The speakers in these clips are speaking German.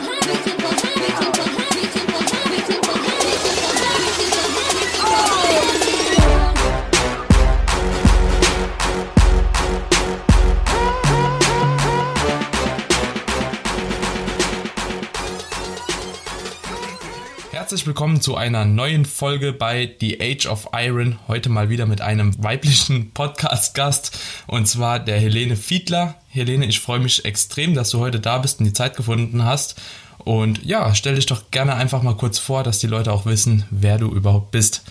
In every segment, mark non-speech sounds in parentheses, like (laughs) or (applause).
Mm-hmm. Willkommen zu einer neuen Folge bei The Age of Iron. Heute mal wieder mit einem weiblichen (laughs) Podcast-Gast und zwar der Helene Fiedler. Helene, ich freue mich extrem, dass du heute da bist und die Zeit gefunden hast. Und ja, stell dich doch gerne einfach mal kurz vor, dass die Leute auch wissen, wer du überhaupt bist.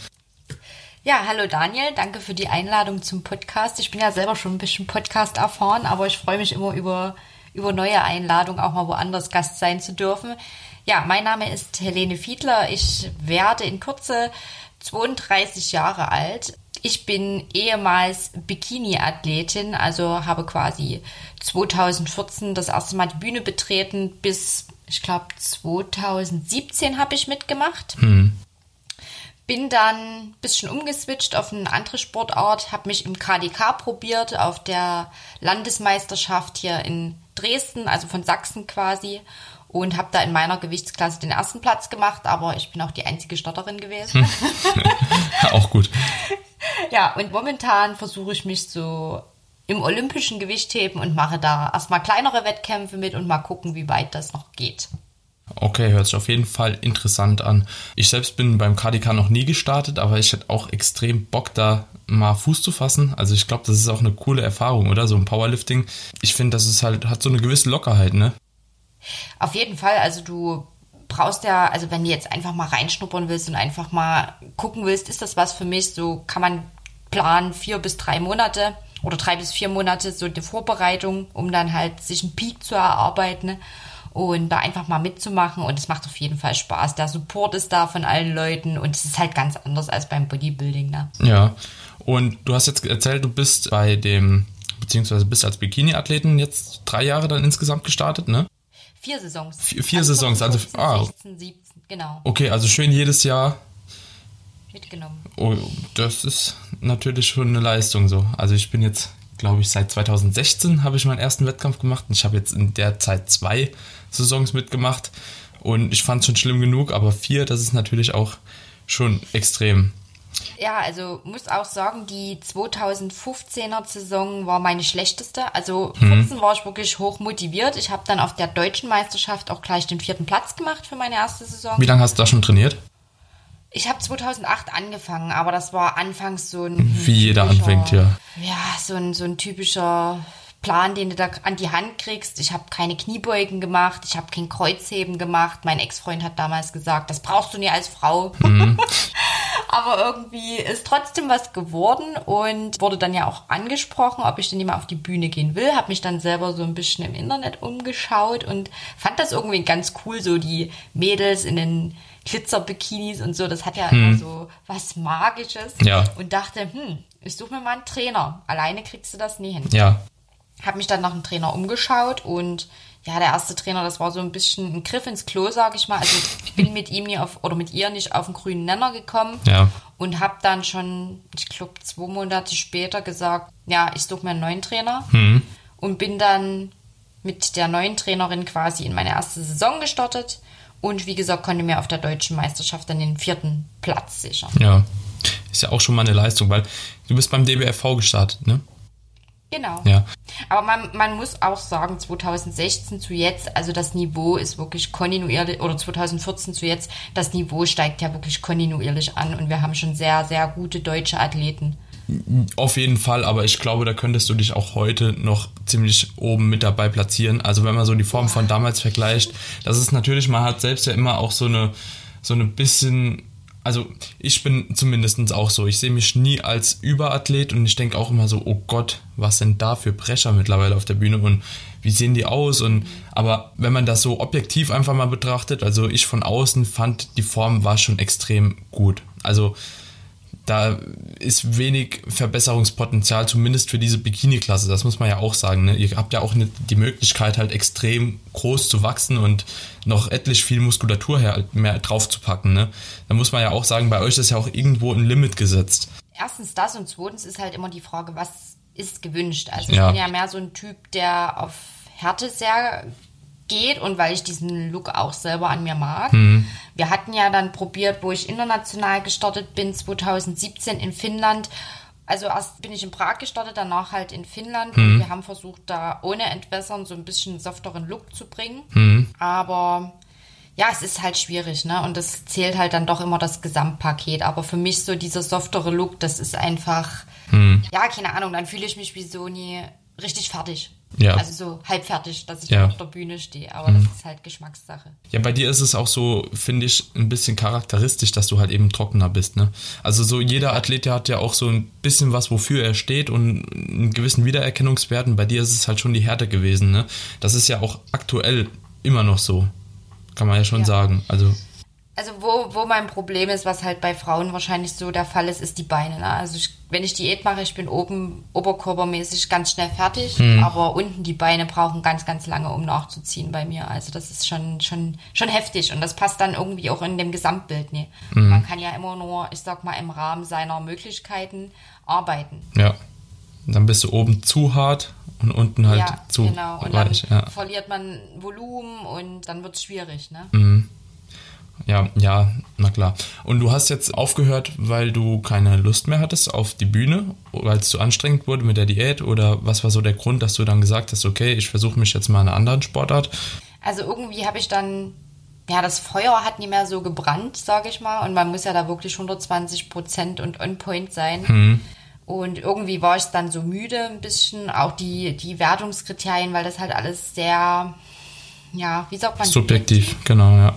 Ja, hallo Daniel, danke für die Einladung zum Podcast. Ich bin ja selber schon ein bisschen Podcast erfahren, aber ich freue mich immer über, über neue Einladungen, auch mal woanders Gast sein zu dürfen. Ja, mein Name ist Helene Fiedler. Ich werde in Kürze 32 Jahre alt. Ich bin ehemals Bikini-Athletin, also habe quasi 2014 das erste Mal die Bühne betreten. Bis, ich glaube, 2017 habe ich mitgemacht. Hm. Bin dann ein bisschen umgeswitcht auf eine andere Sportart, habe mich im KDK probiert, auf der Landesmeisterschaft hier in Dresden, also von Sachsen quasi und habe da in meiner Gewichtsklasse den ersten Platz gemacht, aber ich bin auch die einzige Stotterin gewesen. (laughs) auch gut. Ja, und momentan versuche ich mich so im olympischen Gewichtheben und mache da erstmal kleinere Wettkämpfe mit und mal gucken, wie weit das noch geht. Okay, hört sich auf jeden Fall interessant an. Ich selbst bin beim KDK noch nie gestartet, aber ich hätte auch extrem Bock, da mal Fuß zu fassen. Also ich glaube, das ist auch eine coole Erfahrung, oder? So ein Powerlifting. Ich finde, das ist halt, hat so eine gewisse Lockerheit, ne? Auf jeden Fall, also du brauchst ja, also wenn du jetzt einfach mal reinschnuppern willst und einfach mal gucken willst, ist das was für mich, so kann man planen vier bis drei Monate oder drei bis vier Monate so die Vorbereitung, um dann halt sich einen Peak zu erarbeiten und da einfach mal mitzumachen und es macht auf jeden Fall Spaß. Der Support ist da von allen Leuten und es ist halt ganz anders als beim Bodybuilding. Ne? Ja, und du hast jetzt erzählt, du bist bei dem, beziehungsweise bist als Bikini-Athletin jetzt drei Jahre dann insgesamt gestartet, ne? Vier Saisons. Vier, vier also Saisons, 15, also ah. 16, 17, genau. Okay, also schön jedes Jahr mitgenommen. Oh, das ist natürlich schon eine Leistung so. Also ich bin jetzt, glaube ich, seit 2016 habe ich meinen ersten Wettkampf gemacht und ich habe jetzt in der Zeit zwei Saisons mitgemacht und ich fand es schon schlimm genug, aber vier, das ist natürlich auch schon extrem. Ja, also muss auch sagen, die 2015er Saison war meine schlechteste. Also 14 mhm. war ich wirklich hoch motiviert. Ich habe dann auf der deutschen Meisterschaft auch gleich den vierten Platz gemacht für meine erste Saison. Wie lange hast du da schon trainiert? Ich habe 2008 angefangen, aber das war anfangs so ein. Wie jeder anfängt, ja. Ja, so ein, so ein typischer Plan, den du da an die Hand kriegst. Ich habe keine Kniebeugen gemacht, ich habe kein Kreuzheben gemacht. Mein Ex-Freund hat damals gesagt, das brauchst du nie als Frau. Mhm. (laughs) Aber irgendwie ist trotzdem was geworden und wurde dann ja auch angesprochen, ob ich denn mal auf die Bühne gehen will. Habe mich dann selber so ein bisschen im Internet umgeschaut und fand das irgendwie ganz cool, so die Mädels in den Glitzer-Bikinis und so. Das hat ja hm. immer so was Magisches. Ja. Und dachte, hm, ich suche mir mal einen Trainer. Alleine kriegst du das nie hin. Ja. Habe mich dann nach einem Trainer umgeschaut und ja, der erste Trainer, das war so ein bisschen ein Griff ins Klo, sag ich mal. Also ich bin mit ihm nie auf oder mit ihr nicht auf den grünen Nenner gekommen ja. und habe dann schon, ich glaube, zwei Monate später gesagt, ja, ich suche mir einen neuen Trainer mhm. und bin dann mit der neuen Trainerin quasi in meine erste Saison gestartet und wie gesagt konnte mir auf der deutschen Meisterschaft dann den vierten Platz sichern. Ja, ist ja auch schon mal eine Leistung, weil du bist beim DBFV gestartet, ne? Genau. Ja. Aber man, man muss auch sagen, 2016 zu jetzt, also das Niveau ist wirklich kontinuierlich, oder 2014 zu jetzt, das Niveau steigt ja wirklich kontinuierlich an und wir haben schon sehr, sehr gute deutsche Athleten. Auf jeden Fall, aber ich glaube, da könntest du dich auch heute noch ziemlich oben mit dabei platzieren. Also wenn man so die Form von damals vergleicht, das ist natürlich, man hat selbst ja immer auch so eine, so eine bisschen also ich bin zumindest auch so. Ich sehe mich nie als Überathlet und ich denke auch immer so, oh Gott, was sind da für Brecher mittlerweile auf der Bühne und wie sehen die aus? Und aber wenn man das so objektiv einfach mal betrachtet, also ich von außen fand, die Form war schon extrem gut. Also da ist wenig Verbesserungspotenzial, zumindest für diese Bikini-Klasse. Das muss man ja auch sagen. Ne? Ihr habt ja auch nicht die Möglichkeit, halt extrem groß zu wachsen und noch etlich viel Muskulatur her, mehr draufzupacken. Ne? Da muss man ja auch sagen, bei euch ist ja auch irgendwo ein Limit gesetzt. Erstens das und zweitens ist halt immer die Frage, was ist gewünscht. Also ich ja. bin ja mehr so ein Typ, der auf Härte sehr geht und weil ich diesen Look auch selber an mir mag. Mhm. Wir hatten ja dann probiert, wo ich international gestartet bin, 2017 in Finnland. Also erst bin ich in Prag gestartet, danach halt in Finnland. Mhm. Und wir haben versucht, da ohne Entwässern so ein bisschen softeren Look zu bringen. Mhm. Aber ja, es ist halt schwierig, ne? Und das zählt halt dann doch immer das Gesamtpaket. Aber für mich so dieser softere Look, das ist einfach, mhm. ja, keine Ahnung, dann fühle ich mich wie so nie richtig fertig. Ja. Also so halb fertig, dass ich ja. auf der Bühne stehe. Aber mhm. das ist halt Geschmackssache. Ja, bei dir ist es auch so, finde ich, ein bisschen charakteristisch, dass du halt eben trockener bist. Ne? Also so jeder Athlet, der hat ja auch so ein bisschen was, wofür er steht und einen gewissen Wiedererkennungswerten. Bei dir ist es halt schon die Härte gewesen. Ne? Das ist ja auch aktuell immer noch so. Kann man ja schon ja. sagen. Also also wo, wo mein Problem ist, was halt bei Frauen wahrscheinlich so der Fall ist, ist die Beine. Ne? Also ich, wenn ich Diät mache, ich bin oben oberkörpermäßig ganz schnell fertig, mhm. aber unten die Beine brauchen ganz, ganz lange, um nachzuziehen bei mir. Also das ist schon, schon, schon heftig und das passt dann irgendwie auch in dem Gesamtbild. Nee. Mhm. Man kann ja immer nur, ich sag mal, im Rahmen seiner Möglichkeiten arbeiten. Ja. dann bist du oben zu hart und unten halt ja, zu genau. Und weich. Dann ja. verliert man Volumen und dann wird es schwierig. Ne? Mhm. Ja, ja, na klar. Und du hast jetzt aufgehört, weil du keine Lust mehr hattest auf die Bühne, weil es zu anstrengend wurde mit der Diät oder was war so der Grund, dass du dann gesagt hast, okay, ich versuche mich jetzt mal in einer anderen Sportart? Also irgendwie habe ich dann, ja, das Feuer hat nie mehr so gebrannt, sage ich mal, und man muss ja da wirklich 120 Prozent und on point sein. Hm. Und irgendwie war ich dann so müde ein bisschen, auch die, die Wertungskriterien, weil das halt alles sehr, ja, wie sagt man? Subjektiv, genau, ja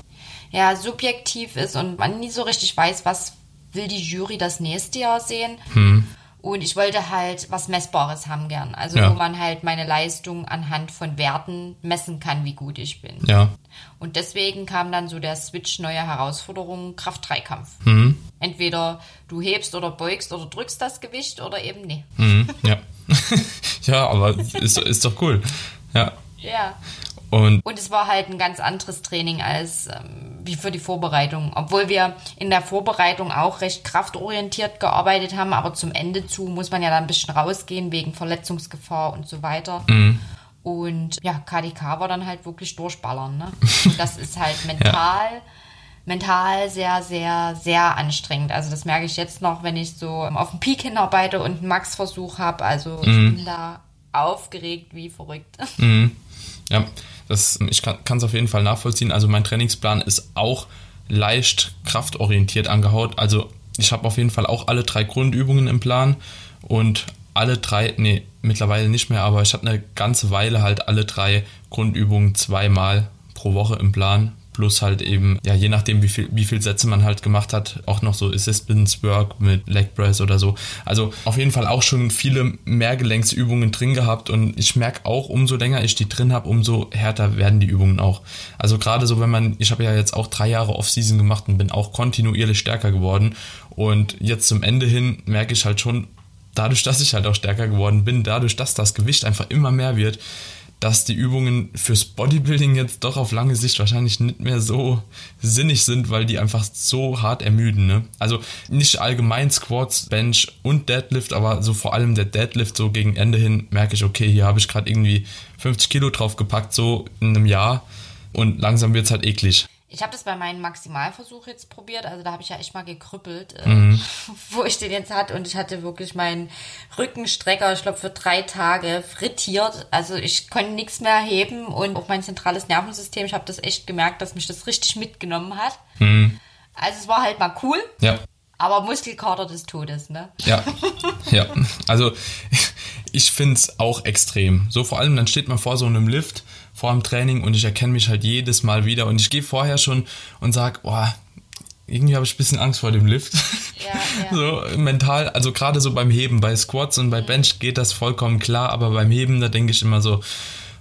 ja subjektiv ist und man nie so richtig weiß, was will die Jury das nächste Jahr sehen. Hm. Und ich wollte halt was Messbares haben gern. Also ja. wo man halt meine Leistung anhand von Werten messen kann, wie gut ich bin. Ja. Und deswegen kam dann so der Switch neue Herausforderungen Kraft-Dreikampf. Mhm. Entweder du hebst oder beugst oder drückst das Gewicht oder eben nee. Mhm. Ja. (laughs) ja, aber ist, ist doch cool. Ja. Ja. Und, und es war halt ein ganz anderes Training als ähm, wie für die Vorbereitung. Obwohl wir in der Vorbereitung auch recht kraftorientiert gearbeitet haben, aber zum Ende zu muss man ja da ein bisschen rausgehen wegen Verletzungsgefahr und so weiter. Mhm. Und ja, KDK war dann halt wirklich durchballern. Ne? (laughs) das ist halt mental, ja. mental sehr, sehr, sehr anstrengend. Also das merke ich jetzt noch, wenn ich so auf dem Peak hinarbeite und einen Max-Versuch habe. Also mhm. ich bin da aufgeregt wie verrückt. Mhm. Ja, das, ich kann es auf jeden Fall nachvollziehen. Also mein Trainingsplan ist auch leicht kraftorientiert angehaut. Also ich habe auf jeden Fall auch alle drei Grundübungen im Plan und alle drei, nee, mittlerweile nicht mehr, aber ich habe eine ganze Weile halt alle drei Grundübungen zweimal pro Woche im Plan plus halt eben, ja, je nachdem, wie viel, wie viel Sätze man halt gemacht hat, auch noch so Assistance Work mit Leg Press oder so. Also auf jeden Fall auch schon viele Mehrgelenksübungen drin gehabt und ich merke auch, umso länger ich die drin habe, umso härter werden die Übungen auch. Also gerade so, wenn man, ich habe ja jetzt auch drei Jahre Off-Season gemacht und bin auch kontinuierlich stärker geworden und jetzt zum Ende hin merke ich halt schon, dadurch, dass ich halt auch stärker geworden bin, dadurch, dass das Gewicht einfach immer mehr wird, dass die Übungen fürs Bodybuilding jetzt doch auf lange Sicht wahrscheinlich nicht mehr so sinnig sind, weil die einfach so hart ermüden. Ne? Also nicht allgemein Squats, Bench und Deadlift, aber so vor allem der Deadlift so gegen Ende hin merke ich, okay, hier habe ich gerade irgendwie 50 Kilo drauf gepackt, so in einem Jahr und langsam wird es halt eklig. Ich habe das bei meinem Maximalversuch jetzt probiert, also da habe ich ja echt mal gekrüppelt, äh, mhm. (laughs) wo ich den jetzt hatte und ich hatte wirklich meinen Rückenstrecker, ich glaube für drei Tage frittiert, also ich konnte nichts mehr heben und auch mein zentrales Nervensystem, ich habe das echt gemerkt, dass mich das richtig mitgenommen hat. Mhm. Also es war halt mal cool. Ja. Aber Muskelkater des Todes, ne? Ja, (laughs) ja. Also (laughs) ich finde es auch extrem. So vor allem, dann steht man vor so einem Lift vor dem Training und ich erkenne mich halt jedes Mal wieder und ich gehe vorher schon und sage, boah, irgendwie habe ich ein bisschen Angst vor dem Lift. Ja, ja. (laughs) So mental, also gerade so beim Heben, bei Squats und bei Bench geht das vollkommen klar, aber beim Heben, da denke ich immer so,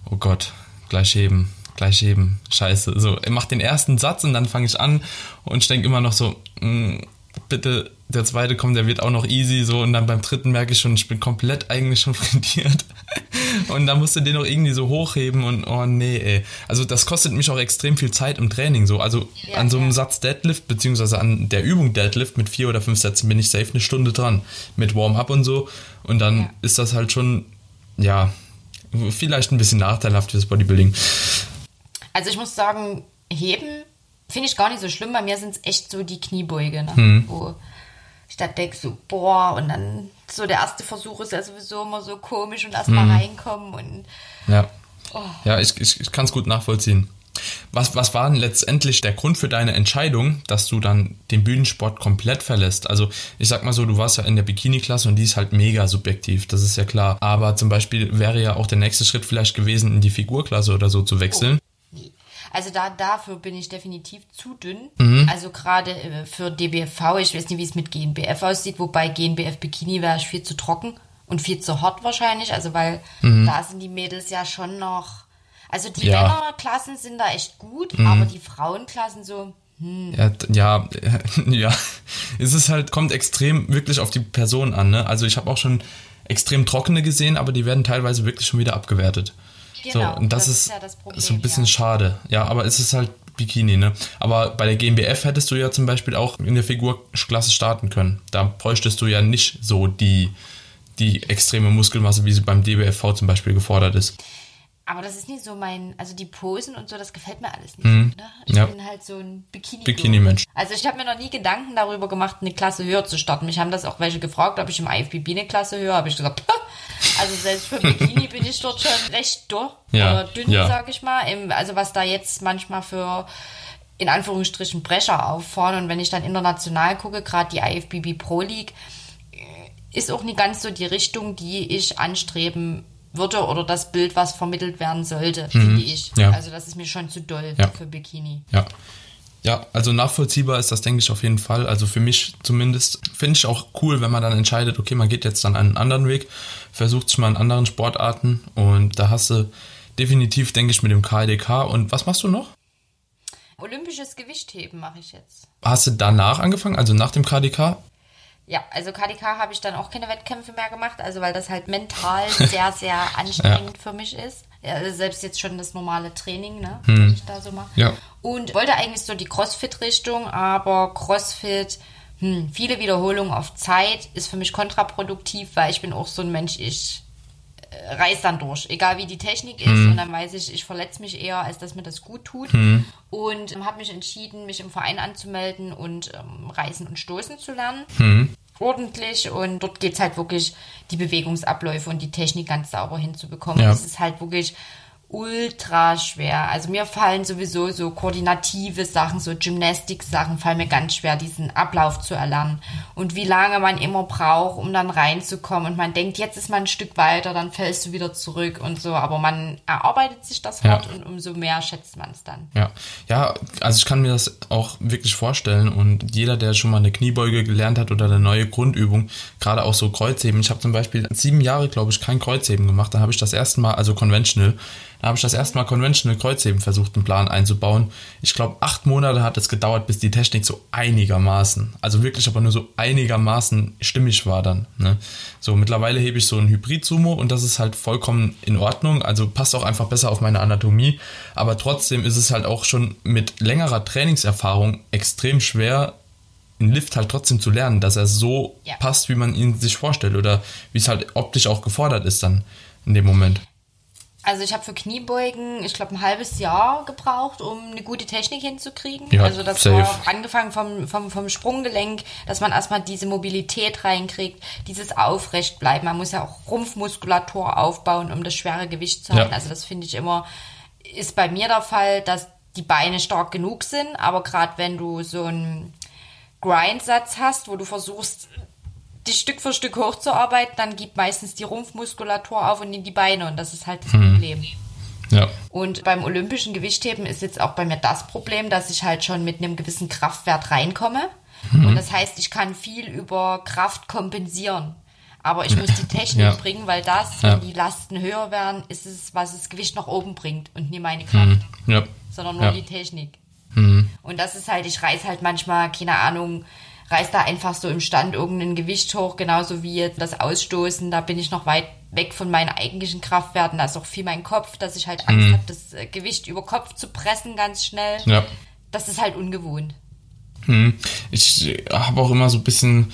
oh Gott, gleich heben, gleich heben, scheiße. So, er macht den ersten Satz und dann fange ich an und ich denke immer noch so, mh, mm, bitte, der zweite kommt, der wird auch noch easy, so, und dann beim dritten merke ich schon, ich bin komplett eigentlich schon (laughs) frittiert. und dann musst du den noch irgendwie so hochheben und, oh nee, ey. Also, das kostet mich auch extrem viel Zeit im Training, so. Also, ja, an so einem ja. Satz Deadlift, beziehungsweise an der Übung Deadlift mit vier oder fünf Sätzen bin ich safe eine Stunde dran. Mit Warm-up und so. Und dann ja. ist das halt schon, ja, vielleicht ein bisschen nachteilhaft fürs Bodybuilding. Also ich muss sagen, heben finde ich gar nicht so schlimm. Bei mir sind es echt so die Kniebeuge, ne? Hm. wo ich da denke so, boah, und dann so der erste Versuch ist ja sowieso immer so komisch und erstmal hm. reinkommen und. Ja. Oh. Ja, ich, ich, ich kann es gut nachvollziehen. Was, was war denn letztendlich der Grund für deine Entscheidung, dass du dann den Bühnensport komplett verlässt? Also ich sag mal so, du warst ja in der Bikini-Klasse und die ist halt mega subjektiv, das ist ja klar. Aber zum Beispiel wäre ja auch der nächste Schritt vielleicht gewesen, in die Figurklasse oder so zu wechseln. Oh. Also da, dafür bin ich definitiv zu dünn. Mhm. Also gerade äh, für DBFV, ich weiß nicht, wie es mit GNBF aussieht, wobei GNBF Bikini wäre ich viel zu trocken und viel zu hart wahrscheinlich. Also weil mhm. da sind die Mädels ja schon noch also die ja. Männerklassen sind da echt gut, mhm. aber die Frauenklassen so. Hm. Ja, ja, (laughs) ja, es ist halt, kommt extrem wirklich auf die Person an. Ne? Also ich habe auch schon extrem trockene gesehen, aber die werden teilweise wirklich schon wieder abgewertet. Genau, so, und das, das ist, ist ja das Problem, so ein bisschen ja. schade. Ja, aber es ist halt Bikini, ne? Aber bei der GmbF hättest du ja zum Beispiel auch in der Figurklasse starten können. Da bräuchtest du ja nicht so die, die extreme Muskelmasse, wie sie beim DBFV zum Beispiel gefordert ist. Aber das ist nicht so mein, also die Posen und so, das gefällt mir alles nicht. Mhm. Ne? Ich ja. bin halt so ein Bikini. Bikini-Mensch. Also ich habe mir noch nie Gedanken darüber gemacht, eine Klasse höher zu starten. Mich haben das auch welche gefragt, ob ich im IFBB eine Klasse höher, habe ich gesagt, also selbst für Bikini bin ich dort schon recht dünn, ja. oder dünn, ja. sag ich mal. also was da jetzt manchmal für in Anführungsstrichen Brecher auffahren und wenn ich dann international gucke, gerade die IFBB Pro League, äh, ist auch nicht ganz so die Richtung, die ich anstreben würde oder das Bild, was vermittelt werden sollte, mhm. finde ich. Ja. Also das ist mir schon zu doll ja. für Bikini. Ja. Ja, also nachvollziehbar ist das, denke ich, auf jeden Fall. Also für mich zumindest finde ich auch cool, wenn man dann entscheidet, okay, man geht jetzt dann einen anderen Weg, versucht sich mal in anderen Sportarten und da hast du definitiv, denke ich, mit dem KDK. Und was machst du noch? Olympisches Gewichtheben mache ich jetzt. Hast du danach angefangen, also nach dem KDK? Ja, also KDK habe ich dann auch keine Wettkämpfe mehr gemacht, also weil das halt mental (laughs) sehr, sehr anstrengend ja. für mich ist. Ja, also selbst jetzt schon das normale Training, ne, hm. was ich da so mache. Ja. Und wollte eigentlich so die Crossfit-Richtung, aber Crossfit, hm, viele Wiederholungen auf Zeit ist für mich kontraproduktiv, weil ich bin auch so ein Mensch, ich äh, reiß dann durch, egal wie die Technik ist. Hm. Und dann weiß ich, ich verletze mich eher, als dass mir das gut tut. Hm. Und ähm, habe mich entschieden, mich im Verein anzumelden und ähm, Reißen und Stoßen zu lernen. Hm ordentlich und dort geht es halt wirklich, die Bewegungsabläufe und die Technik ganz sauber hinzubekommen. Ja. Das ist halt wirklich ultra schwer. Also mir fallen sowieso so koordinative Sachen, so Gymnastik-Sachen fallen mir ganz schwer, diesen Ablauf zu erlernen. Und wie lange man immer braucht, um dann reinzukommen. Und man denkt, jetzt ist man ein Stück weiter, dann fällst du wieder zurück und so. Aber man erarbeitet sich das hart ja. und umso mehr schätzt man es dann. Ja. ja, also ich kann mir das auch wirklich vorstellen. Und jeder, der schon mal eine Kniebeuge gelernt hat oder eine neue Grundübung, gerade auch so Kreuzheben. Ich habe zum Beispiel sieben Jahre, glaube ich, kein Kreuzheben gemacht. Da habe ich das erste Mal, also conventional, da habe ich das erste Mal Conventional Kreuzheben versucht, einen Plan einzubauen. Ich glaube, acht Monate hat es gedauert, bis die Technik so einigermaßen, also wirklich aber nur so einigermaßen stimmig war dann. Ne? So, mittlerweile hebe ich so ein Hybrid-Sumo und das ist halt vollkommen in Ordnung. Also passt auch einfach besser auf meine Anatomie. Aber trotzdem ist es halt auch schon mit längerer Trainingserfahrung extrem schwer, einen Lift halt trotzdem zu lernen, dass er so ja. passt, wie man ihn sich vorstellt oder wie es halt optisch auch gefordert ist dann in dem Moment. Also ich habe für Kniebeugen, ich glaube, ein halbes Jahr gebraucht, um eine gute Technik hinzukriegen. Ja, also das safe. war angefangen vom, vom, vom Sprunggelenk, dass man erstmal diese Mobilität reinkriegt, dieses Aufrechtbleiben. Man muss ja auch Rumpfmuskulatur aufbauen, um das schwere Gewicht zu halten. Ja. Also das finde ich immer, ist bei mir der Fall, dass die Beine stark genug sind, aber gerade wenn du so einen Grindsatz hast, wo du versuchst, die Stück für Stück hochzuarbeiten, dann gibt meistens die Rumpfmuskulatur auf und in die Beine und das ist halt das hm. Problem. Ja. Und beim olympischen Gewichtheben ist jetzt auch bei mir das Problem, dass ich halt schon mit einem gewissen Kraftwert reinkomme. Mhm. Und das heißt, ich kann viel über Kraft kompensieren. Aber ich muss die (laughs) Technik ja. bringen, weil das, ja. wenn die Lasten höher werden, ist es, was das Gewicht nach oben bringt und nicht meine Kraft, mhm. ja. sondern nur die Technik. Mhm. Und das ist halt, ich reiß halt manchmal, keine Ahnung, reiß da einfach so im Stand irgendein Gewicht hoch, genauso wie jetzt das Ausstoßen. Da bin ich noch weit weg von meinen eigentlichen Kraftwerten. Da ist auch viel mein Kopf, dass ich halt Angst mhm. habe, das äh, Gewicht über Kopf zu pressen ganz schnell. Ja. Das ist halt ungewohnt. Mhm. Ich habe auch immer so ein bisschen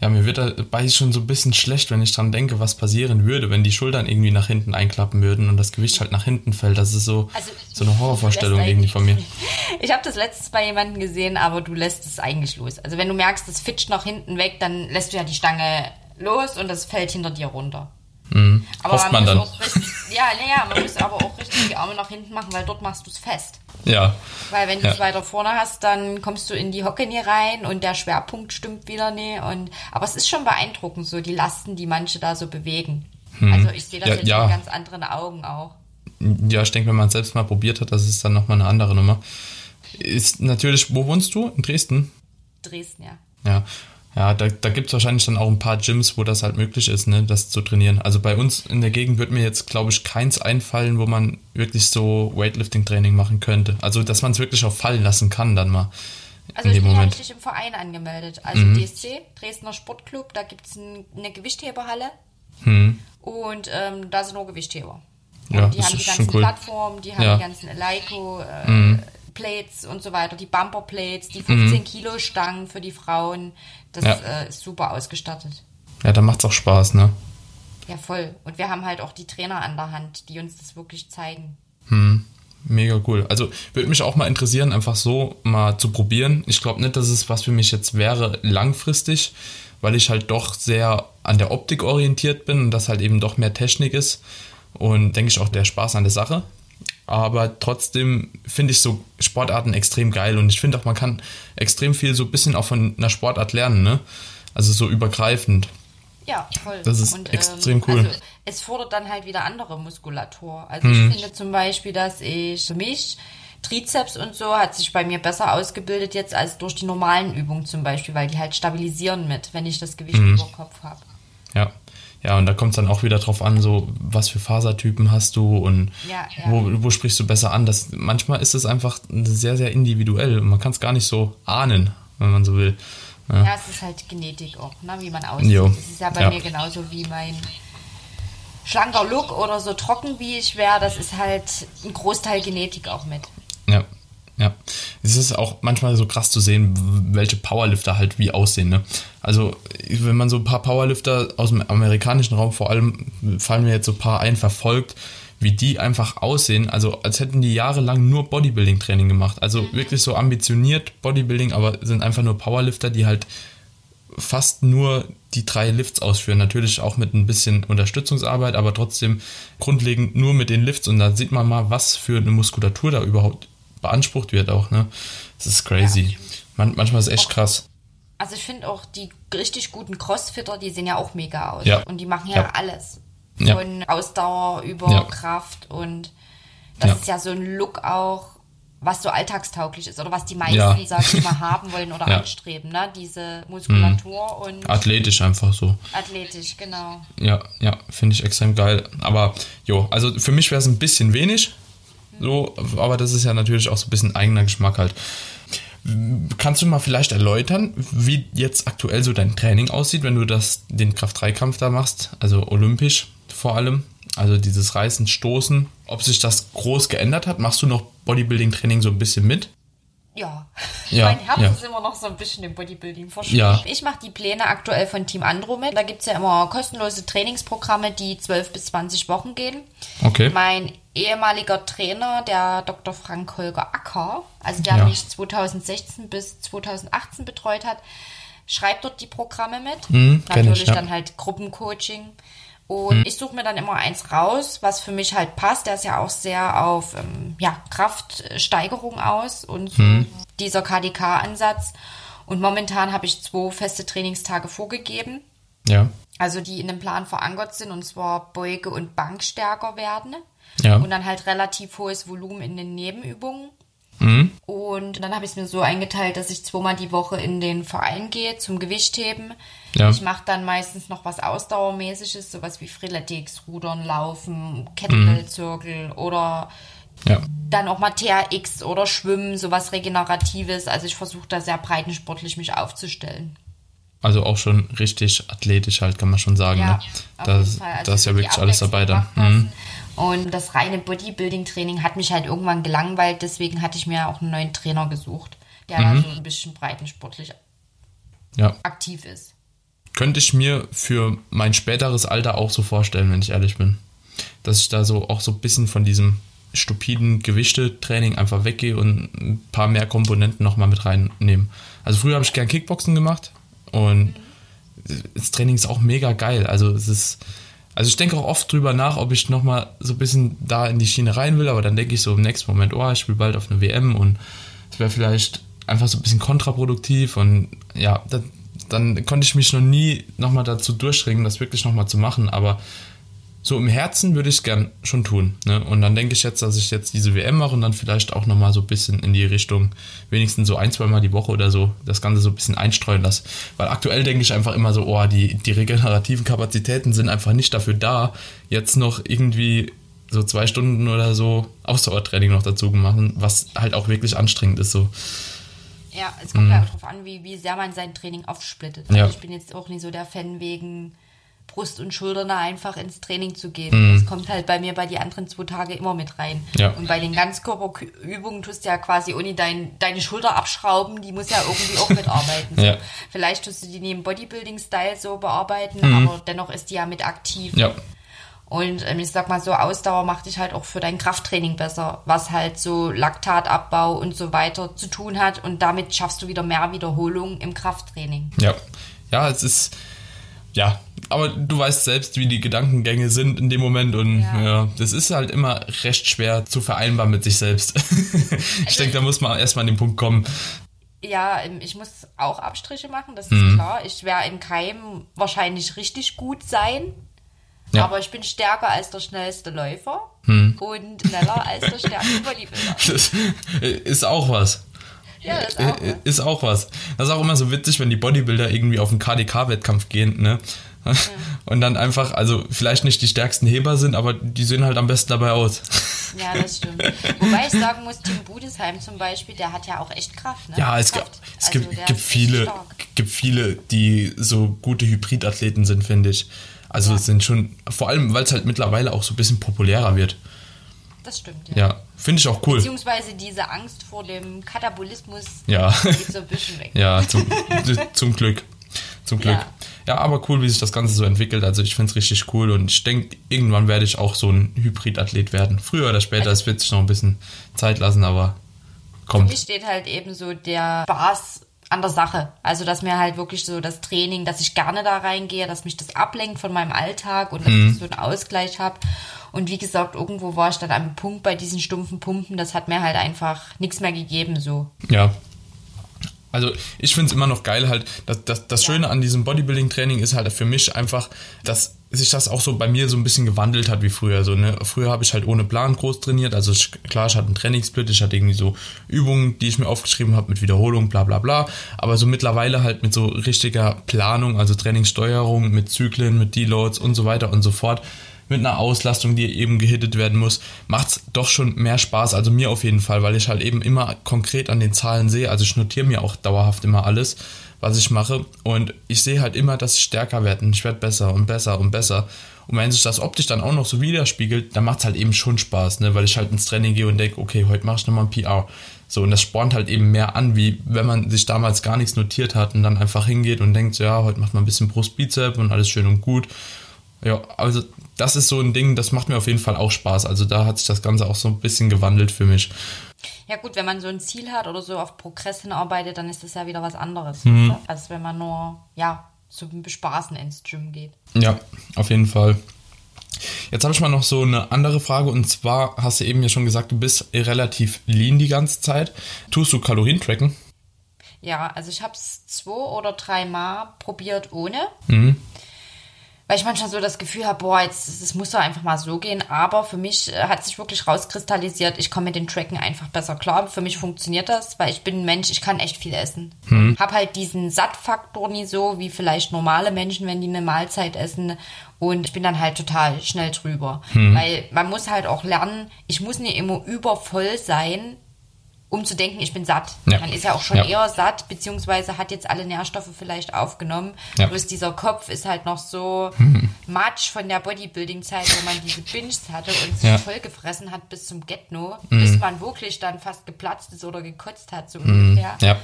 Ja, mir wird dabei schon so ein bisschen schlecht, wenn ich dran denke, was passieren würde, wenn die Schultern irgendwie nach hinten einklappen würden und das Gewicht halt nach hinten fällt. Das ist so, also, so eine Horrorvorstellung irgendwie von mir. (laughs) Ich habe das letztes bei jemandem gesehen, aber du lässt es eigentlich los. Also wenn du merkst, es fitscht nach hinten weg, dann lässt du ja die Stange los und das fällt hinter dir runter. Mhm. Aber Hofft man, man dann. Richtig, ja, naja, man muss aber auch richtig die Arme nach hinten machen, weil dort machst du es fest. Ja. Weil wenn du es weiter vorne hast, dann kommst du in die Hocke nie rein und der Schwerpunkt stimmt wieder nie. Und, aber es ist schon beeindruckend, so die Lasten, die manche da so bewegen. Hm. Also ich sehe das ja, jetzt ja. mit ganz anderen Augen auch. Ja, ich denke, wenn man es selbst mal probiert hat, das ist dann nochmal eine andere Nummer. Ist natürlich, wo wohnst du? In Dresden? Dresden, ja. Ja. Ja, da, da gibt es wahrscheinlich dann auch ein paar Gyms, wo das halt möglich ist, ne, das zu trainieren. Also bei uns in der Gegend wird mir jetzt, glaube ich, keins einfallen, wo man wirklich so Weightlifting-Training machen könnte. Also, dass man es wirklich auch fallen lassen kann dann mal. Also ich bin Moment. halt im Verein angemeldet. Also mhm. DSC, Dresdner Sportclub, da gibt es ein, eine Gewichtheberhalle. Mhm. Und ähm, da sind nur Gewichtheber. Und ja, die haben die ganzen cool. Plattformen, die haben ja. die ganzen Eleiko, äh, mhm. Plates und so weiter, die Bumper Plates, die 15 mhm. Kilo Stangen für die Frauen. Das ja. äh, ist super ausgestattet. Ja, da macht es auch Spaß, ne? Ja, voll. Und wir haben halt auch die Trainer an der Hand, die uns das wirklich zeigen. Hm. Mega cool. Also würde mich auch mal interessieren, einfach so mal zu probieren. Ich glaube nicht, dass es was für mich jetzt wäre langfristig, weil ich halt doch sehr an der Optik orientiert bin und das halt eben doch mehr Technik ist und denke ich auch der Spaß an der Sache aber trotzdem finde ich so Sportarten extrem geil und ich finde auch, man kann extrem viel so ein bisschen auch von einer Sportart lernen, ne? Also so übergreifend. Ja, voll. Das ist und, extrem ähm, cool. Also es fordert dann halt wieder andere Muskulatur. Also hm. ich finde zum Beispiel, dass ich für mich Trizeps und so hat sich bei mir besser ausgebildet jetzt als durch die normalen Übungen zum Beispiel, weil die halt stabilisieren mit, wenn ich das Gewicht hm. über Kopf habe. Ja. Ja, und da kommt es dann auch wieder drauf an, so was für Fasertypen hast du und ja, ja. Wo, wo sprichst du besser an. Das, manchmal ist es einfach sehr, sehr individuell und man kann es gar nicht so ahnen, wenn man so will. Ja, ja es ist halt Genetik auch, ne, wie man aussieht. Jo. Das ist ja bei mir genauso wie mein schlanker Look oder so trocken wie ich wäre. Das ist halt ein Großteil Genetik auch mit. Ja, ja, es ist auch manchmal so krass zu sehen, welche Powerlifter halt wie aussehen. Ne? Also, wenn man so ein paar Powerlifter aus dem amerikanischen Raum, vor allem fallen mir jetzt so ein paar ein, verfolgt, wie die einfach aussehen, also als hätten die jahrelang nur Bodybuilding-Training gemacht. Also mhm. wirklich so ambitioniert Bodybuilding, aber sind einfach nur Powerlifter, die halt fast nur die drei Lifts ausführen. Natürlich auch mit ein bisschen Unterstützungsarbeit, aber trotzdem grundlegend nur mit den Lifts. Und da sieht man mal, was für eine Muskulatur da überhaupt beansprucht wird auch, ne? Das ist crazy. Ja. Man, manchmal ist es echt auch, krass. Also ich finde auch die richtig guten Crossfitter, die sehen ja auch mega aus. Ja. Und die machen ja, ja. alles. Von Ausdauer über Kraft und das ist ja so ein Look auch, was so alltagstauglich ist oder was die meisten, ja. sag ich mal, (laughs) haben wollen oder ja. anstreben, ne? Diese Muskulatur mhm. und. Athletisch einfach so. Athletisch, genau. Ja, ja, finde ich extrem geil. Aber jo, also für mich wäre es ein bisschen wenig, so, aber das ist ja natürlich auch so ein bisschen eigener Geschmack halt. Kannst du mal vielleicht erläutern, wie jetzt aktuell so dein Training aussieht, wenn du das, den Kraft-3-Kampf da machst, also olympisch vor allem, also dieses Reißen, Stoßen, ob sich das groß geändert hat? Machst du noch Bodybuilding-Training so ein bisschen mit? Ja, ja mein Herz ja. ist immer noch so ein bisschen dem Bodybuilding verschrieben. Ja. Ich mache die Pläne aktuell von Team Andro mit. Da gibt es ja immer kostenlose Trainingsprogramme, die 12 bis 20 Wochen gehen. Okay. Mein ehemaliger Trainer, der Dr. Frank Holger Acker, also der ja. mich 2016 bis 2018 betreut hat, schreibt dort die Programme mit. Mhm, Natürlich ich, dann halt Gruppencoaching. Und mhm. ich suche mir dann immer eins raus, was für mich halt passt. Der ist ja auch sehr auf ähm, ja, Kraftsteigerung aus und mhm. dieser KDK-Ansatz. Und momentan habe ich zwei feste Trainingstage vorgegeben. Ja. Also die in dem Plan verankert sind und zwar Beuge und Bank stärker werden. Ja. Und dann halt relativ hohes Volumen in den Nebenübungen. Mhm. Und dann habe ich es mir so eingeteilt, dass ich zweimal die Woche in den Verein gehe zum Gewichtheben. Ja. Ich mache dann meistens noch was Ausdauermäßiges, sowas wie Freeletics, Rudern, Laufen, Kettlebell-Zirkel mhm. oder ja. dann auch mal TRX oder Schwimmen, sowas Regeneratives. Also ich versuche da sehr breitensportlich mich aufzustellen. Also auch schon richtig athletisch halt, kann man schon sagen. Ja, ne? da, also da ist ja wirklich alles dabei dann. Mhm. Und das reine Bodybuilding-Training hat mich halt irgendwann gelangweilt, deswegen hatte ich mir auch einen neuen Trainer gesucht, der mhm. so ein bisschen breitensportlich ja. aktiv ist. könnte ich mir für mein späteres Alter auch so vorstellen, wenn ich ehrlich bin. Dass ich da so auch so ein bisschen von diesem stupiden Gewichte-Training einfach weggehe und ein paar mehr Komponenten nochmal mit reinnehme. Also früher habe ich gern Kickboxen gemacht und das Training ist auch mega geil. Also es ist, also ich denke auch oft drüber nach, ob ich nochmal so ein bisschen da in die Schiene rein will, aber dann denke ich so im nächsten Moment, oh, ich will bald auf eine WM und es wäre vielleicht einfach so ein bisschen kontraproduktiv und ja, das, dann konnte ich mich noch nie nochmal dazu durchringen, das wirklich nochmal zu machen, aber so im Herzen würde ich es gern schon tun. Ne? Und dann denke ich jetzt, dass ich jetzt diese WM mache und dann vielleicht auch nochmal so ein bisschen in die Richtung, wenigstens so ein, zwei Mal die Woche oder so, das Ganze so ein bisschen einstreuen lasse. Weil aktuell denke ich einfach immer so, oh, die, die regenerativen Kapazitäten sind einfach nicht dafür da, jetzt noch irgendwie so zwei Stunden oder so Ausdauertraining noch dazu machen, was halt auch wirklich anstrengend ist. So. Ja, es kommt mhm. ja auch darauf an, wie, wie sehr man sein Training aufsplittet. Ja. Ich bin jetzt auch nicht so der Fan wegen Brust und Schultern einfach ins Training zu gehen. Mhm. Das kommt halt bei mir bei die anderen zwei Tage immer mit rein. Ja. Und bei den Ganzkörperübungen tust du ja quasi ohne dein, deine Schulter abschrauben, die muss ja irgendwie auch mitarbeiten. (laughs) So. Ja. Vielleicht tust du die neben Bodybuilding-Style so bearbeiten, mhm. aber dennoch ist die ja mit aktiv. Ja. Und ähm, ich sag mal so, Ausdauer macht dich halt auch für dein Krafttraining besser, was halt so Laktatabbau und so weiter zu tun hat. Und damit schaffst du wieder mehr Wiederholung im Krafttraining. Ja, ja, es ist ja, aber du weißt selbst, wie die Gedankengänge sind in dem Moment und ja, ja das ist halt immer recht schwer zu vereinbaren mit sich selbst. (laughs) ich also, denke, da muss man erstmal an den Punkt kommen. Ja, ich muss auch Abstriche machen, das ist mhm. klar. Ich werde in keinem wahrscheinlich richtig gut sein. Ja. Aber ich bin stärker als der schnellste Läufer mhm. und (laughs) schneller als der stärkste Bodybuilder. Das ist auch was. Ja, ist auch, was. ist auch was. Das ist auch immer so witzig, wenn die Bodybuilder irgendwie auf einen KDK-Wettkampf gehen, ne? Ja. Und dann einfach, also vielleicht nicht die stärksten Heber sind, aber die sehen halt am besten dabei aus. Ja, das stimmt. Wobei ich sagen muss, Tim Budesheim zum Beispiel, der hat ja auch echt Kraft. Ne? Ja, es, Kraft. Gibt, es also gibt, gibt viele, gibt viele, die so gute Hybridathleten sind, finde ich. Also ja. sind schon, vor allem, weil es halt mittlerweile auch so ein bisschen populärer wird. Das stimmt, ja. Ja, finde ich auch cool. Beziehungsweise diese Angst vor dem Katabolismus ja. geht so ein bisschen weg. (laughs) Ja, zum, zum Glück. Zum Glück. Ja. ja. aber cool, wie sich das Ganze so entwickelt. Also ich finde es richtig cool und ich denke, irgendwann werde ich auch so ein Hybridathlet werden. Früher oder später, es wird sich noch ein bisschen Zeit lassen, aber kommt. Für mich steht halt eben so der Spaß an der Sache. Also, dass mir halt wirklich so das Training, dass ich gerne da reingehe, dass mich das ablenkt von meinem Alltag und dass mhm. ich so einen Ausgleich habe. Und wie gesagt, irgendwo war ich dann am Punkt bei diesen stumpfen Pumpen, das hat mir halt einfach nichts mehr gegeben so. Ja. Also ich finde es immer noch geil halt, das, das, das Schöne an diesem Bodybuilding-Training ist halt für mich einfach, dass sich das auch so bei mir so ein bisschen gewandelt hat wie früher. So, ne? Früher habe ich halt ohne Plan groß trainiert. Also ich, klar, ich hatte einen Trainingssplit, ich hatte irgendwie so Übungen, die ich mir aufgeschrieben habe mit Wiederholung, bla bla bla. Aber so mittlerweile halt mit so richtiger Planung, also Trainingssteuerung, mit Zyklen, mit Deloads und so weiter und so fort mit einer Auslastung, die eben gehittet werden muss, macht es doch schon mehr Spaß. Also mir auf jeden Fall, weil ich halt eben immer konkret an den Zahlen sehe. Also ich notiere mir auch dauerhaft immer alles, was ich mache. Und ich sehe halt immer, dass ich stärker werde. Und ich werde besser und besser und besser. Und wenn sich das optisch dann auch noch so widerspiegelt, dann macht es halt eben schon Spaß, ne? weil ich halt ins Training gehe und denke, okay, heute mache ich nochmal ein PR. So, und das spornt halt eben mehr an, wie wenn man sich damals gar nichts notiert hat und dann einfach hingeht und denkt, ja, heute macht man ein bisschen Brust-Bizep und alles schön und gut. Ja, also das ist so ein Ding, das macht mir auf jeden Fall auch Spaß. Also da hat sich das Ganze auch so ein bisschen gewandelt für mich. Ja gut, wenn man so ein Ziel hat oder so auf Progress hinarbeitet, dann ist das ja wieder was anderes, mhm. als wenn man nur, ja, zum Bespaßen ins Gym geht. Ja, auf jeden Fall. Jetzt habe ich mal noch so eine andere Frage und zwar hast du eben ja schon gesagt, du bist relativ lean die ganze Zeit. Tust du Kalorien tracken? Ja, also ich habe es zwei oder drei Mal probiert ohne. Mhm weil ich manchmal so das Gefühl habe, boah, jetzt das muss doch einfach mal so gehen. Aber für mich äh, hat sich wirklich rauskristallisiert, ich komme mit den Tracken einfach besser klar. Für mich funktioniert das, weil ich bin ein Mensch, ich kann echt viel essen. Hm. Hab halt diesen Sattfaktor nie so wie vielleicht normale Menschen, wenn die eine Mahlzeit essen. Und ich bin dann halt total schnell drüber. Hm. Weil man muss halt auch lernen, ich muss nicht immer übervoll sein, um zu denken, ich bin satt. Ja. Man ist ja auch schon ja. eher satt, beziehungsweise hat jetzt alle Nährstoffe vielleicht aufgenommen. Ja. Bloß dieser Kopf ist halt noch so mhm. matsch von der Bodybuilding-Zeit, wo man diese Binges hatte und sich ja. voll gefressen hat bis zum Get-No, mhm. bis man wirklich dann fast geplatzt ist oder gekotzt hat, so mhm. ungefähr. Ja.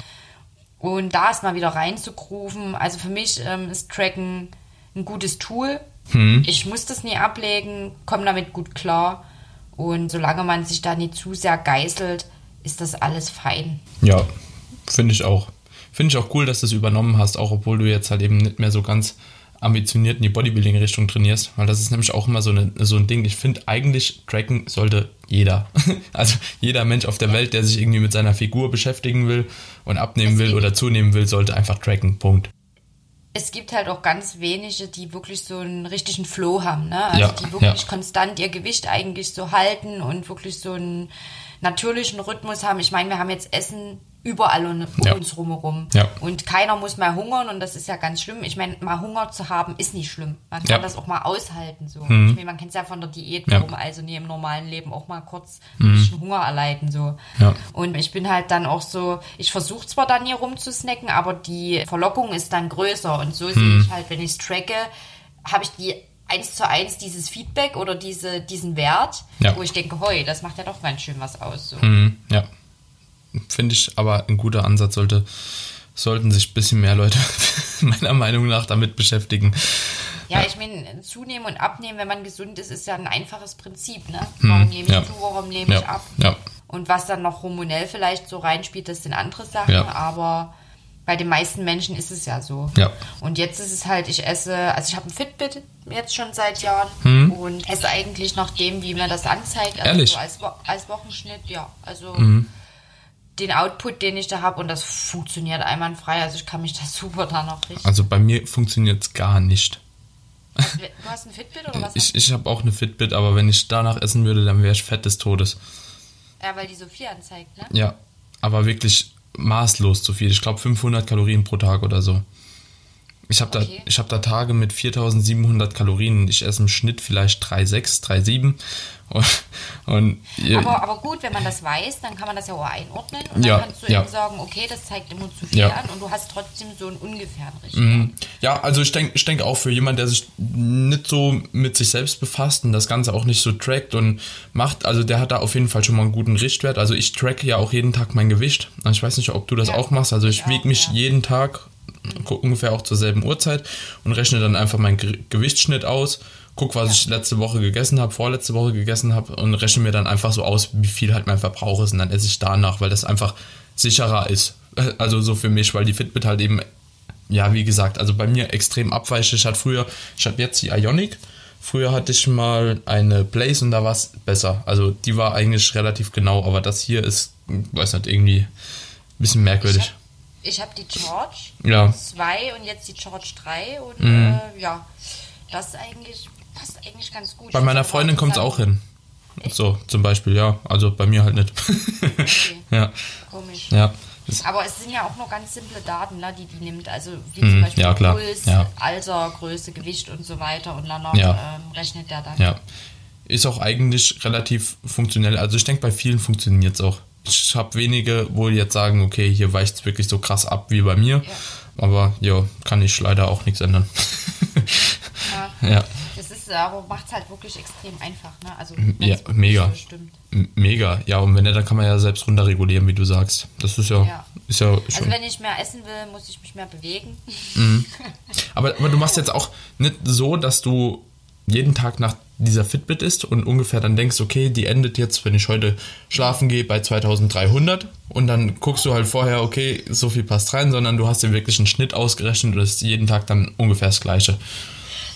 Und da ist mal wieder reinzugrufen. Also für mich ähm, ist Tracken ein gutes Tool. Hm. Ich muss das nie ablegen, komme damit gut klar. Und solange man sich da nicht zu sehr geißelt, ist das alles fein. Ja, finde ich auch. Finde ich auch cool, dass du es übernommen hast, auch obwohl du jetzt halt eben nicht mehr so ganz ambitioniert in die Bodybuilding-Richtung trainierst, weil das ist nämlich auch immer so, eine, so ein Ding. Ich finde eigentlich, tracken sollte jeder. (laughs) Also jeder Mensch auf der Welt, der sich irgendwie mit seiner Figur beschäftigen will und abnehmen will oder zunehmen will, sollte einfach tracken. Punkt. Es gibt halt auch ganz wenige, die wirklich so einen richtigen Flow haben, ne? Also Ja, die wirklich ja. konstant ihr Gewicht eigentlich so halten und wirklich so einen natürlichen Rhythmus haben. Ich meine, wir haben jetzt Essen überall um, Ja. uns rumherum. Ja. Und keiner muss mehr hungern und das ist ja ganz schlimm. Ich meine, mal Hunger zu haben ist nicht schlimm. Man kann Ja. Mhm. das auch mal aushalten. So. Ich meine, man kennt es ja von der Diät, warum also nie im normalen Leben auch mal kurz ein bisschen Hunger erleiden. So. Ja. Und ich bin halt dann auch so, ich versuche zwar dann hier rumzusnacken, aber die Verlockung ist dann größer. Und so Mhm. sehe ich halt, wenn ich es tracke, habe ich die eins zu eins dieses Feedback oder diese, diesen Wert, Ja. wo ich denke, hoi, das macht ja doch ganz schön was aus. So. Mhm, ja. Finde ich aber ein guter Ansatz, sollte, sollten sich ein bisschen mehr Leute (laughs) meiner Meinung nach damit beschäftigen. Ja, ich meine, zunehmen und abnehmen, wenn man gesund ist, ist ja ein einfaches Prinzip. Ne? Warum nehme ich Mhm. ja. zu, warum nehme ich Ja, ab? ja. Und was dann noch hormonell vielleicht so reinspielt, das sind andere Sachen, Ja. aber bei den meisten Menschen ist es ja so. Ja. Und jetzt ist es halt, ich esse, also ich habe ein Fitbit jetzt schon seit Jahren und esse eigentlich nach dem, wie mir das anzeigt. Also. Ehrlich? So als, Wo- als Wochenschnitt, ja. Also Mhm. den Output, den ich da habe und das funktioniert einwandfrei. Also ich kann mich da (laughs) super da noch richten. Also bei mir funktioniert es gar nicht. Du hast ein Fitbit oder was? Ich, ich habe auch eine Fitbit, aber wenn ich danach essen würde, dann wäre ich fett des Todes. ja, weil die so viel anzeigt, ne? Ja, aber wirklich maßlos zu viel. Ich glaube 500 Kalorien pro Tag oder so. Ich habe Okay. da, ich hab da Tage mit 4700 Kalorien. Ich esse im Schnitt vielleicht 3,6, 3,7. (laughs) Und, und Aber, aber gut, wenn man das weiß, dann kann man das ja auch einordnen und Ja, dann kannst du ja. eben sagen, okay, das zeigt immer zu viel Ja. an und du hast trotzdem so einen ungefähren Richtwert. Ja, also ich denke ich denk auch für jemanden, der sich nicht so mit sich selbst befasst und das Ganze auch nicht so trackt und macht, also der hat da auf jeden Fall schon mal einen guten Richtwert. Also ich tracke ja auch jeden Tag mein Gewicht. Ich weiß nicht, ob du das Ja, auch machst. Also ich wiege mich ja. jeden Tag gu- ungefähr auch zur selben Uhrzeit und rechne dann einfach meinen Ge Gewichtsschnitt aus. Guck, was ich letzte Woche gegessen habe, vorletzte Woche gegessen habe und rechne mir dann einfach so aus, wie viel halt mein Verbrauch ist und dann esse ich danach, weil das einfach sicherer ist. (laughs) Also so für mich, weil die Fitbit halt eben ja, wie gesagt, also bei mir extrem abweichend. Ich hatte früher, ich habe jetzt die Ionic. Früher hatte ich mal eine Blaze und da war es besser. Also die war eigentlich relativ genau, aber das hier ist, weiß nicht, irgendwie ein bisschen merkwürdig. Ich habe die Charge Ja. 2 und jetzt die Charge 3 und Mhm. äh, ja, das ist eigentlich, passt eigentlich ganz gut. Bei meiner Freundin kommt es auch hin. So, zum Beispiel, ja. Also bei mir halt nicht. (laughs) ja, Komisch. ja. Aber es sind ja auch nur ganz simple Daten, ne, die die nimmt. Also wie zum Mhm, Beispiel ja. Puls, Ja. Alter, Größe, Gewicht und so weiter. Und danach Ja. ähm, rechnet der dann. Ja. Ist auch eigentlich relativ funktionell. Also ich denke, bei vielen funktioniert es auch. Ich habe wenige, wo jetzt sagen, okay, hier weicht es wirklich so krass ab wie bei mir. Aber ja, kann ich leider auch nichts ändern. (laughs) Ja. Das ist aber macht es halt wirklich extrem einfach, ne? Also ja, mega. Mega. Ja, und wenn nicht, dann kann man ja selbst runterregulieren, wie du sagst. Das ist ja, Ja. ist ja Also schon. wenn ich mehr essen will, muss ich mich mehr bewegen. (laughs) Aber, aber du machst jetzt auch nicht so, dass du jeden Tag nach dieser Fitbit isst und ungefähr dann denkst, okay, die endet jetzt, wenn ich heute schlafen gehe, bei 2300 und dann guckst du halt vorher, okay, so viel passt rein, sondern du hast dir wirklich einen Schnitt ausgerechnet und es ist jeden Tag dann ungefähr das Gleiche.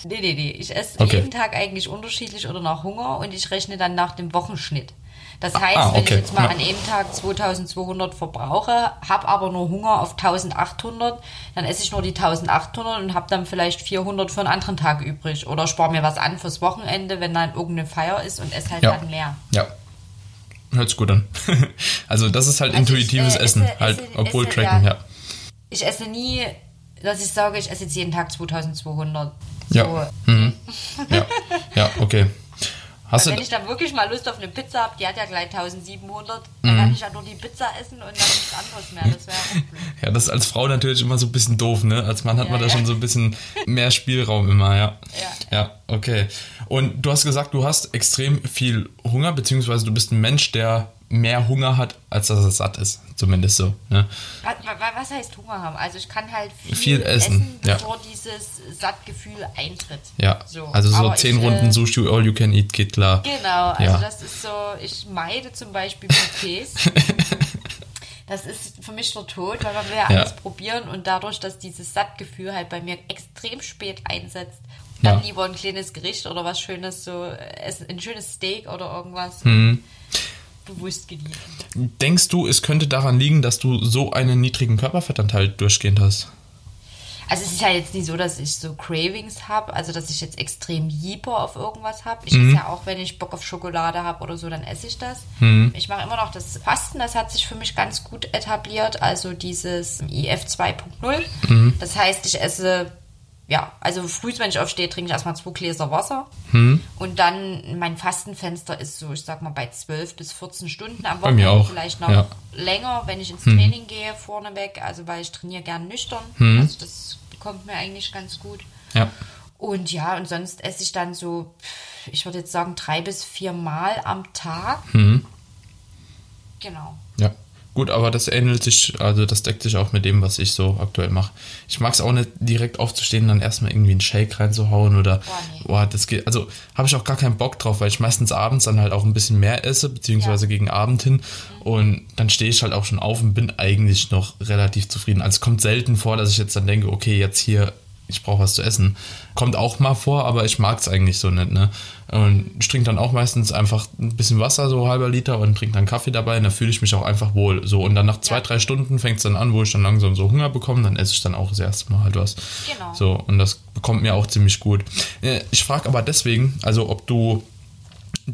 Nee, nee, nee. Ich esse Okay. jeden Tag eigentlich unterschiedlich oder nach Hunger und ich rechne dann nach dem Wochenschnitt. Das heißt, ah, wenn ich okay. jetzt mal Ja. an einem Tag 2200 verbrauche, habe aber nur Hunger auf 1800, dann esse ich nur die 1800 und habe dann vielleicht 400 für einen anderen Tag übrig. Oder spare mir was an fürs Wochenende, wenn dann irgendeine Feier ist und esse halt Ja. dann mehr. Ja. Hört sich gut an. (laughs) also das ist halt Also ich, intuitives äh, Essen, esse- halt, esse- obwohl esse, Tracken, ja. ja. Ich esse nie, dass ich sage, ich esse jetzt jeden Tag 2200. Ja. So. Mhm. Ja, ja, okay. Hast du, wenn ich dann wirklich mal Lust auf eine Pizza habe, die hat ja gleich 1700, dann Mhm. kann ich ja nur die Pizza essen und dann nichts anderes mehr. Das wäre (laughs) ja, das ist als Frau natürlich immer so ein bisschen doof, ne? Als Mann hat Ja, man da ja. schon so ein bisschen mehr Spielraum immer, ja. Ja. Ja, okay. Und du hast gesagt, du hast extrem viel Hunger, beziehungsweise du bist ein Mensch, der mehr Hunger hat, als dass er satt ist. Zumindest so. Ne? Was, heißt Hunger haben? Also ich kann halt viel, Viel essen, ja. bevor dieses Sattgefühl eintritt. Ja, So. also so Aber zehn ich, Runden äh, Sushi All You Can Eat geht klar. Genau, also Ja. das ist so, ich meide zum Beispiel Buffets. (laughs) das ist für mich der Tod, weil man will ja Ja. alles probieren und dadurch, dass dieses Sattgefühl halt bei mir extrem spät einsetzt, dann Ja. lieber ein kleines Gericht oder was Schönes, so essen, ein schönes Steak oder irgendwas Mhm. Bewusst genießen. Denkst du, es könnte daran liegen, dass du so einen niedrigen Körperfettanteil durchgehend hast? Also es ist ja jetzt nicht so, dass ich so Cravings habe, also dass ich jetzt extrem Jeeper auf irgendwas habe. Ich Mhm. esse ja auch, wenn ich Bock auf Schokolade habe oder so, dann esse ich das. Mhm. Ich mache immer noch das Fasten, das hat sich für mich ganz gut etabliert, also dieses IF 2.0. Mhm. Das heißt, ich esse, ja, also früh, wenn ich aufstehe, trinke ich erstmal zwei Gläser Wasser. Mhm. Und dann, mein Fastenfenster ist so, ich sag mal, bei 12 bis 14 Stunden am Wochenende vielleicht noch ja. länger, wenn ich ins Training gehe, vorneweg, also weil ich trainiere gern nüchtern. Also das kommt mir eigentlich ganz gut. Ja. Und ja, und sonst esse ich dann so, ich würde jetzt sagen, drei bis vier Mal am Tag. Genau. Gut, aber das ähnelt sich, also das deckt sich auch mit dem, was ich so aktuell mache. Ich mag es auch nicht direkt aufzustehen und dann erstmal irgendwie einen Shake reinzuhauen oder Boah, nee. das geht, also habe ich auch gar keinen Bock drauf, weil ich meistens abends dann halt auch ein bisschen mehr esse, beziehungsweise Ja. gegen Abend hin und dann stehe ich halt auch schon auf und bin eigentlich noch relativ zufrieden. Also es kommt selten vor, dass ich jetzt dann denke, okay, jetzt hier, ich brauche was zu essen. Kommt auch mal vor, aber ich mag es eigentlich so nicht, ne? Und ich trinke dann auch meistens einfach ein bisschen Wasser, so halber Liter und trinke dann Kaffee dabei und dann fühle ich mich auch einfach wohl. So, und dann nach zwei, Ja. drei Stunden fängt es dann an, wo ich dann langsam so Hunger bekomme, dann esse ich dann auch das erste Mal halt was. Genau. So, und das bekommt mir auch ziemlich gut. Äh, Ich frage aber deswegen, also ob du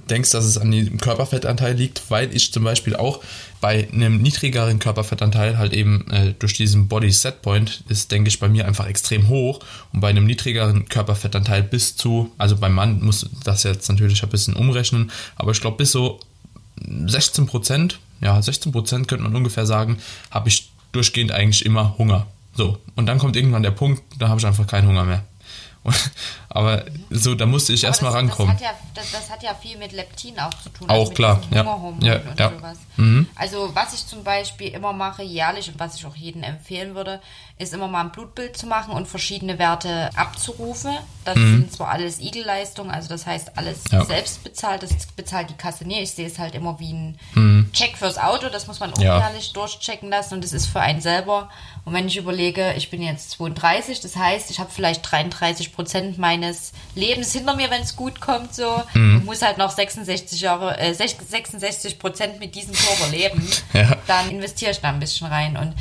denkst, dass es an dem Körperfettanteil liegt, weil ich zum Beispiel auch bei einem niedrigeren Körperfettanteil halt eben äh, durch diesen Body Set Point ist, denke ich, bei mir einfach extrem hoch und bei einem niedrigeren Körperfettanteil bis zu, also beim Mann muss das jetzt natürlich ein bisschen umrechnen, aber ich glaube bis so 16 Prozent, ja 16 Prozent könnte man ungefähr sagen, habe ich durchgehend eigentlich immer Hunger. So, und dann kommt irgendwann der Punkt, da habe ich einfach keinen Hunger mehr. Und, aber so, da musste ich erstmal rankommen. Das hat, ja, das, das hat ja viel mit Leptin auch zu tun. Auch also klar, ja. Ja, und ja. sowas. Mhm. Also was ich zum Beispiel immer mache, jährlich und was ich auch jedem empfehlen würde, ist immer mal ein Blutbild zu machen und verschiedene Werte abzurufen. Das sind zwar alles Igel-Leistungen, also das heißt alles Mhm. Ja. selbst bezahlt, das bezahlt die Kasse nie. Ich sehe es halt immer wie ein Check fürs Auto, das muss man auch Mhm. Jährlich durchchecken lassen und das ist für einen selber. Und wenn ich überlege, ich bin jetzt 32, das heißt, ich habe vielleicht 33 Prozent meines Lebens hinter mir, wenn es gut kommt, so. Mhm. Und muss halt noch 66 Jahre, äh, 66 Prozent mit diesem Körper leben. (laughs) Ja. Dann investiere ich da ein bisschen rein. Und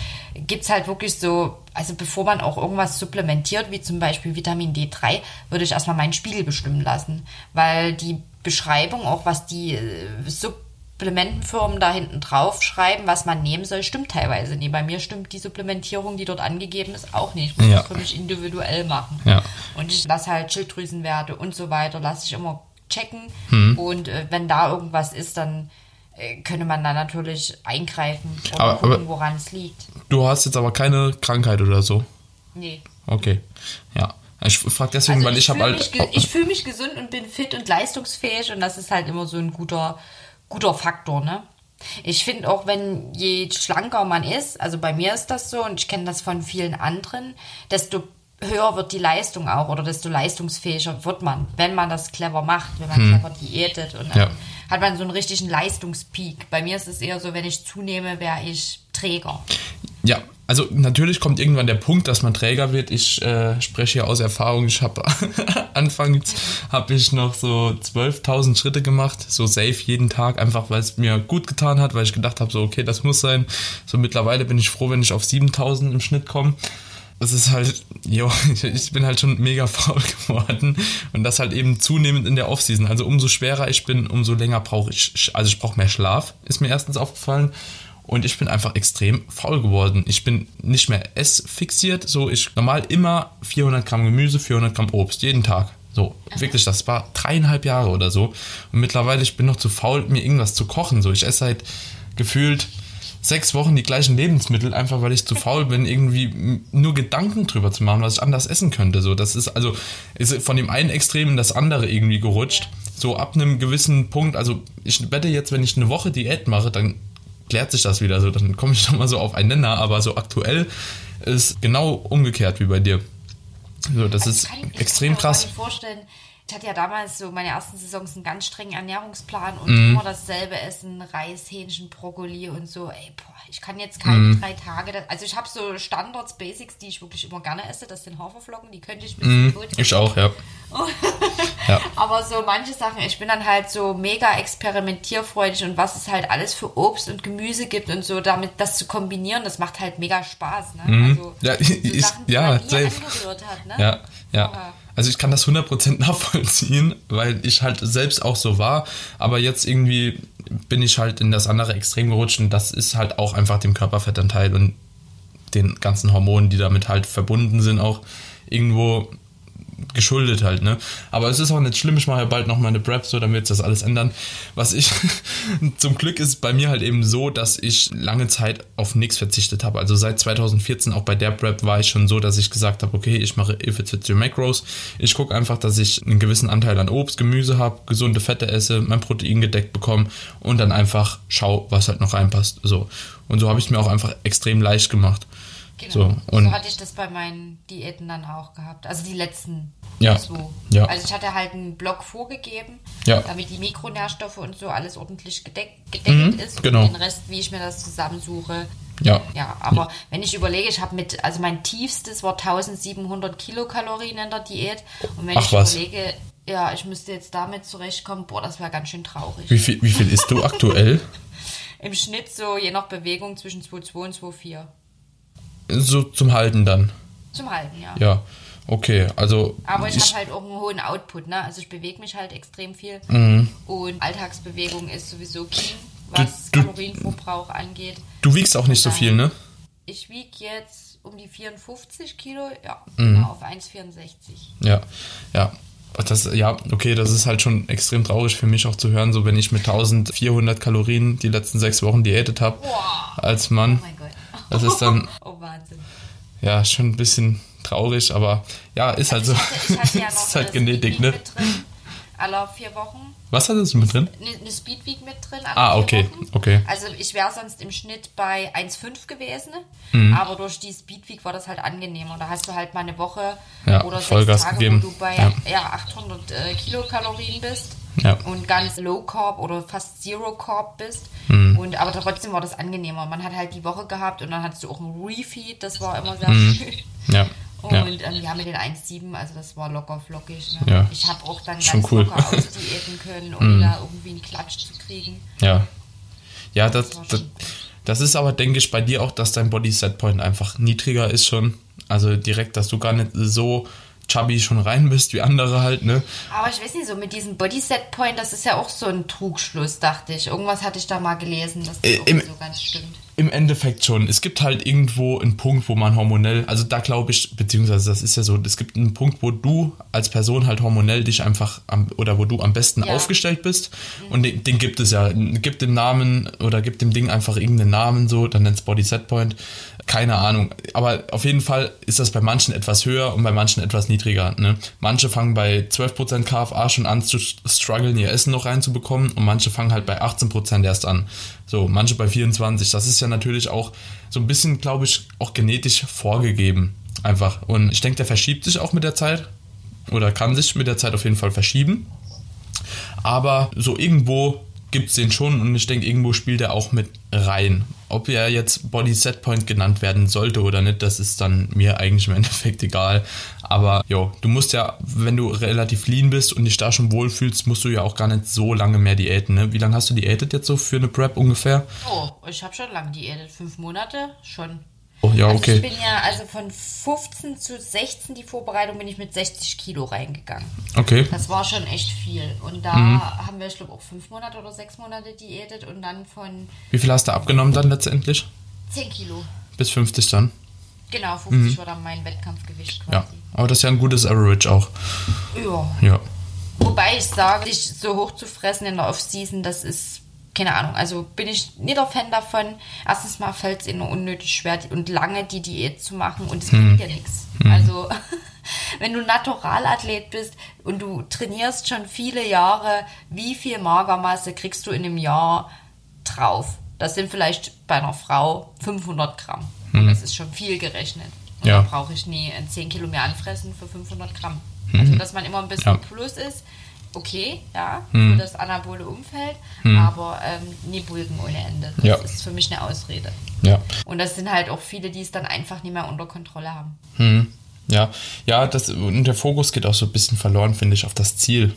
gibt's halt wirklich so, also bevor man auch irgendwas supplementiert, wie zum Beispiel Vitamin D3, würde ich erstmal meinen Spiegel bestimmen lassen. Weil die Beschreibung, auch was die äh, Supplementenfirmen da hinten drauf schreiben, was man nehmen soll, stimmt teilweise nicht. Bei mir stimmt die Supplementierung, die dort angegeben ist, auch nicht. Ich muss Ja. das für mich individuell machen. Ja. Und ich lasse halt Schilddrüsenwerte und so weiter, lasse ich immer checken. Hm. Und äh, wenn da irgendwas ist, dann äh, könnte man da natürlich eingreifen und Aber- gucken, aber- woran es liegt. Du hast jetzt aber keine Krankheit oder so. Nee. Okay. Ja. Ich frage deswegen, Also weil ich habe fühl halt. ich fühle mich gesund und bin fit und leistungsfähig und das ist halt immer so ein guter, guter Faktor, ne? Ich finde auch, wenn je schlanker man ist, also bei mir ist das so und ich kenne das von vielen anderen, desto höher wird die Leistung auch oder desto leistungsfähiger wird man, wenn man das clever macht, wenn man clever diätet und dann Ja. hat man so einen richtigen Leistungspeak. Bei mir ist es eher so, wenn ich zunehme, wäre ich träger. Ja, also natürlich kommt irgendwann der Punkt, dass man träger wird. Ich äh, spreche hier aus Erfahrung. Ich habe (laughs) anfangs habe ich noch so 12.000 Schritte gemacht, so safe jeden Tag, einfach weil es mir gut getan hat, weil ich gedacht habe, so okay, das muss sein. So mittlerweile bin ich froh, wenn ich auf 7.000 im Schnitt komme. Das ist halt, (laughs) jo, ich, bin halt schon mega (laughs) faul geworden und das halt eben zunehmend in der Offseason. Also umso schwerer ich bin, umso länger brauche ich, also ich brauche mehr Schlaf, ist mir erstens aufgefallen. Und ich bin einfach extrem faul geworden. Ich bin nicht mehr essfixiert. So, ich normal immer 400 Gramm Gemüse, 400 Gramm Obst, jeden Tag. So, wirklich, das war dreieinhalb Jahre oder so. Und mittlerweile, ich bin noch zu faul, mir irgendwas zu kochen. So, ich esse seit gefühlt sechs Wochen die gleichen Lebensmittel, einfach weil ich zu (laughs) faul bin, irgendwie nur Gedanken drüber zu machen, was ich anders essen könnte. So, das ist also ist von dem einen Extrem in das andere irgendwie gerutscht. so ab einem gewissen Punkt, also ich wette jetzt, wenn ich eine Woche Diät mache, dann klärt sich das wieder so, dann komme ich (laughs) schon mal so auf einen Nenner, aber so aktuell ist genau umgekehrt wie bei dir. So, das Also ist kann ich- extrem kann mir krass. vorstellen. Ich hatte ja damals so meine ersten Saisons einen ganz strengen Ernährungsplan und Mhm. immer dasselbe Essen, Reis, Hähnchen, Brokkoli und so. Ey, boah, ich kann jetzt keine Mhm. drei Tage. das- Also ich habe so Standards, Basics, die ich wirklich immer gerne esse. Das sind Haferflocken, die könnte ich bis Mhm, tot ich auch, ja. (laughs) ja. aber so manche Sachen, ich bin dann halt so mega experimentierfreudig und was es halt alles für Obst und Gemüse gibt und so, damit das zu kombinieren, das macht halt mega Spaß. Ne? Also Mhm. Ja, so (laughs) ich- Sachen, die ja, man nie hat. Ne? Ja, ja. Aber- Also ich kann das 100% nachvollziehen, weil ich halt selbst auch so war, aber jetzt irgendwie bin ich halt in das andere Extrem gerutscht und das ist halt auch einfach dem Körperfettanteil und den ganzen Hormonen, die damit halt verbunden sind, auch irgendwo geschuldet halt, ne? Aber es ist auch nicht schlimm, ich mache ja bald noch meine Prep, so dann wird sich das alles ändern. Was ich, (laughs) zum Glück ist bei mir halt eben so, dass ich lange Zeit auf nichts verzichtet habe. Also seit 2014, auch bei der Prep, war ich schon so, dass ich gesagt habe, okay, ich mache Your Macros. Ich gucke einfach, dass ich einen gewissen Anteil an Obst, Gemüse habe, gesunde Fette esse, mein Protein gedeckt bekomme und dann einfach schau, was halt noch reinpasst. So. Und so habe ich es mir auch einfach extrem leicht gemacht. Genau. So, So, und- hatte ich das bei meinen Diäten dann auch gehabt. Also die letzten Ja, zwei. ja. Also ich hatte halt einen Block vorgegeben, Ja. damit die Mikronährstoffe und so alles ordentlich gedeck gedeckelt Mhm, ist. genau. Und den Rest, wie ich mir das zusammensuche. Ja. Ja, aber wenn ich überlege, ich habe mit, also mein tiefstes war 1700 Kilokalorien in der Diät. Und wenn Ach ich was. überlege, ja, ich müsste jetzt damit zurechtkommen, boah, das wäre ganz schön traurig. Wie viel, wie viel isst du aktuell? (laughs) Im Schnitt so, je nach Bewegung, zwischen 2,2 und 2,4. So zum Halten dann. Zum halben Jahr. Ja. Okay, also. Aber ich, habe halt auch einen hohen Output, ne? Also ich bewege mich halt extrem viel. Und Alltagsbewegung ist sowieso King, was Du- du- Kalorienverbrauch angeht. Du wiegst auch nicht so viel, ne? Ich wiege jetzt um die 54 Kilo, ja, Mhm. genau, auf 1,64. Ja. Ja. Das, ja, okay, das ist halt schon extrem traurig für mich auch zu hören, so wenn ich mit 1400 Kalorien die letzten sechs Wochen diätet habe als Mann. Oh. Das ist dann, (laughs) Oh Wahnsinn. ja, schon ein bisschen traurig, aber ja, ist halt so. Ich hatte, ich hatte ja (laughs) noch ist halt Genetik, Speedweek ne? mit drin, alle vier Wochen. Was hat das mit drin? Eine, eine Speedweek mit drin. Ah, okay, okay. Also ich wäre sonst im Schnitt bei 1,5 gewesen, Mhm. aber durch die Speedweek war das halt angenehmer. Da hast du halt mal eine Woche Ja, oder Vollgas sechs Tage, gegeben. wo du bei Ja. ja. 800 äh, Kilokalorien bist Ja. und ganz Low Carb oder fast Zero Carb bist. Mhm. Und aber trotzdem war das angenehmer. Man hat halt die Woche gehabt und dann hattest du auch ein Refeed. Das war immer sehr Mhm. schön. Ja. (laughs) Und Ja. ähm, ja, mit den 1,7, also das war locker flockig. Ne? Ja. Ich habe auch dann Schon ganz cool. locker ausdiäten können, ohne da irgendwie einen Klatsch zu kriegen. Ja. Ja, das, Das das, ist aber, denke ich, bei dir auch, dass dein Body Set Point einfach niedriger ist schon. Also direkt, dass du gar nicht so chubby schon rein bist wie andere halt, ne? Aber ich weiß nicht, so mit diesem Body Set Point, das ist ja auch so ein Trugschluss, dachte ich. Irgendwas hatte ich da mal gelesen, dass das Äh, auch im- so ganz stimmt. Im Endeffekt schon. Es gibt halt irgendwo einen Punkt, wo man hormonell, also da glaube ich, beziehungsweise das ist ja so, es gibt einen Punkt, wo du als Person halt hormonell dich einfach am, oder wo du am besten Ja. aufgestellt bist. Und den, den gibt es ja. Gibt dem Namen oder gibt dem Ding einfach irgendeinen Namen so, dann nennt es Body Set Point. Keine Ahnung. Aber auf jeden Fall ist das bei manchen etwas höher und bei manchen etwas niedriger. Ne? Manche fangen bei 12% KFA schon an zu strugglen, ihr Essen noch reinzubekommen und manche fangen halt bei 18% erst an. So, manche bei 24. Das ist ja natürlich auch so ein bisschen, glaube ich, auch genetisch vorgegeben. Einfach. Und ich denke, der verschiebt sich auch mit der Zeit. Oder kann sich mit der Zeit auf jeden Fall verschieben. Aber so irgendwo gibt es den schon und ich denke, irgendwo spielt er auch mit rein. Ob er jetzt Body Set Point genannt werden sollte oder nicht, das ist dann mir eigentlich im (laughs) Endeffekt egal. Aber jo, du musst ja, wenn du relativ lean bist und dich da schon wohlfühlst, musst du ja auch gar nicht so lange mehr diäten. Ne? Wie lange hast du diätet jetzt so für eine Prep ungefähr? Oh, ich habe schon lange diätet. Fünf Monate schon. Oh ja, Also okay. ich bin ja, also von 15 zu 16 die Vorbereitung bin ich mit 60 Kilo reingegangen. Okay. Das war schon echt viel. Und da Mhm. haben wir, ich glaube, auch fünf Monate oder sechs Monate diätet und dann von Wie viel hast du abgenommen dann letztendlich? 10 Kilo. Bis 50 dann? Genau, 50 war dann mein Wettkampfgewicht Mhm. Ja. quasi. Aber das ist ja ein gutes Average auch. Ja. Ja. Wobei ich sage, sich so hoch zu fressen in der Off-Season, das ist, keine Ahnung, also bin ich nicht der Fan davon. Erstens mal fällt es ihnen unnötig schwer und lange die Diät zu machen und es Hm. bringt ja nichts. Also, (laughs) wenn du Naturalathlet bist und du trainierst schon viele Jahre, wie viel Magermasse kriegst du in einem Jahr drauf? Das sind vielleicht bei einer Frau 500 Gramm. Mhm. Das ist schon viel gerechnet. Und ja. Da brauche ich nie 10 Kilo mehr anfressen für 500 Gramm. Also, dass man immer ein bisschen ja. plus ist, okay, ja, mhm. für das anabole Umfeld, mhm. aber ähm, nie Bulken ohne Ende. Das ja. ist für mich eine Ausrede. Ja. Und das sind halt auch viele, die es dann einfach nicht mehr unter Kontrolle haben. Mhm. Ja, ja, das, und der Fokus geht auch so ein bisschen verloren, finde ich, auf das Ziel.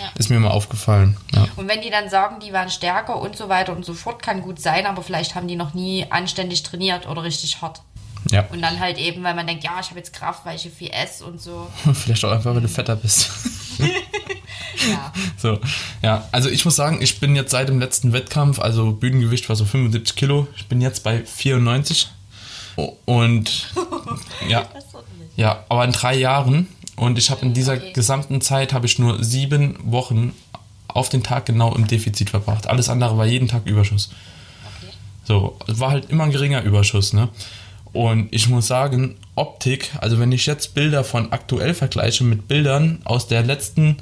Ja. Ist mir mal aufgefallen. Ja. Und wenn die dann sagen, die waren stärker und so weiter und so fort, kann gut sein, aber vielleicht haben die noch nie anständig trainiert oder richtig hart. Ja. Und dann halt eben, weil man denkt, ja, ich habe jetzt Kraft, weil ich viel esse und so. (laughs) Vielleicht auch einfach, weil du fetter bist. (laughs) ja. So, ja. Also ich muss sagen, ich bin jetzt seit dem letzten Wettkampf, also Bühnengewicht war so 75 Kilo, ich bin jetzt bei 94. Und (laughs) ja. Ja, aber in drei Jahren. Und ich habe in dieser okay. gesamten Zeit habe ich nur sieben Wochen auf den Tag genau im Defizit verbracht. Alles andere war jeden Tag Überschuss. Okay. So, es war halt immer ein geringer Überschuss, ne? Und ich muss sagen, Optik, also wenn ich jetzt Bilder von aktuell vergleiche mit Bildern aus der letzten,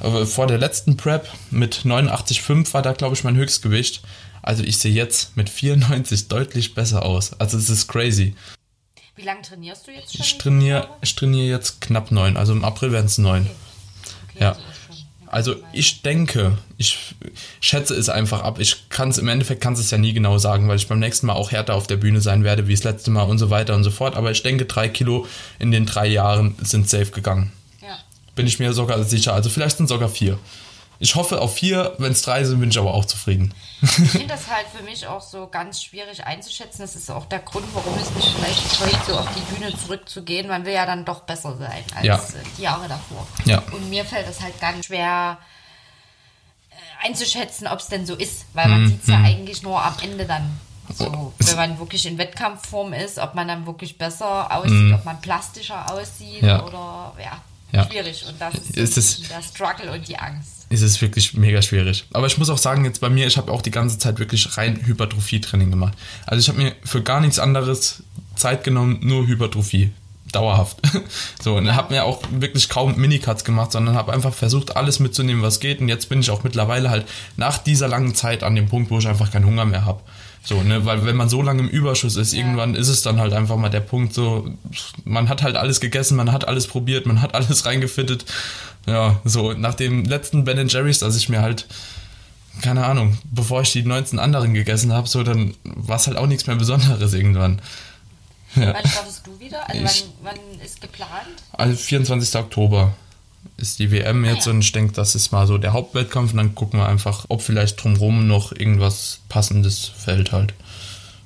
äh, vor der letzten Prep mit 89,5 war da glaube ich mein Höchstgewicht. Also ich sehe jetzt mit 94 deutlich besser aus. Also es ist crazy. Wie lange trainierst du jetzt schon? Ich trainiere, ich trainiere jetzt knapp neun. Also im April werden es neun. Okay. Okay, ja. Also also ich denke, ich schätze es einfach ab. Ich kann es im Endeffekt kann es ja nie genau sagen, weil ich beim nächsten Mal auch härter auf der Bühne sein werde wie das letzte Mal und so weiter und so fort. Aber ich denke, drei Kilo in den drei Jahren sind safe gegangen. Ja. Bin ich mir sogar sicher. Also vielleicht sind sogar vier. Ich hoffe auf vier, wenn es drei sind, bin ich aber auch zufrieden. Ich finde (laughs) das halt für mich auch so ganz schwierig einzuschätzen. Das ist auch der Grund, warum es mich vielleicht scheut, so auf die Bühne zurückzugehen. Man will ja dann doch besser sein als ja. die Jahre davor. Ja. Und mir fällt das halt ganz schwer äh, einzuschätzen, ob es denn so ist, weil man mhm. sieht es ja mhm. eigentlich nur am Ende dann. So, wenn man wirklich in Wettkampfform ist, ob man dann wirklich besser aussieht, mhm. ob man plastischer aussieht ja. oder ja, ja. schwierig. Und das ist, ist der Struggle und die Angst ist es wirklich mega schwierig. Aber ich muss auch sagen, jetzt bei mir, ich habe auch die ganze Zeit wirklich rein Hypertrophie-Training gemacht. Also ich habe mir für gar nichts anderes Zeit genommen, nur Hypertrophie. Dauerhaft. (laughs) So, und habe mir auch wirklich kaum Minicuts gemacht, sondern habe einfach versucht, alles mitzunehmen, was geht. Und jetzt bin ich auch mittlerweile halt nach dieser langen Zeit an dem Punkt, wo ich einfach keinen Hunger mehr habe. So, ne, weil wenn man so lange im Überschuss ist, ja. irgendwann ist es dann halt einfach mal der Punkt, so, man hat halt alles gegessen, man hat alles probiert, man hat alles (laughs) reingefittet ja, so nach dem letzten Ben Jerry's, dass ich mir halt, keine Ahnung, bevor ich die 19 anderen gegessen habe, so dann war es halt auch nichts mehr Besonderes irgendwann. Ja. Wann startest du wieder? Also ich, wann, wann, ist geplant? Also 24. Oktober ist die WM jetzt ah, ja. und ich denke, das ist mal so der Hauptwettkampf und dann gucken wir einfach, ob vielleicht drumherum noch irgendwas Passendes fällt halt.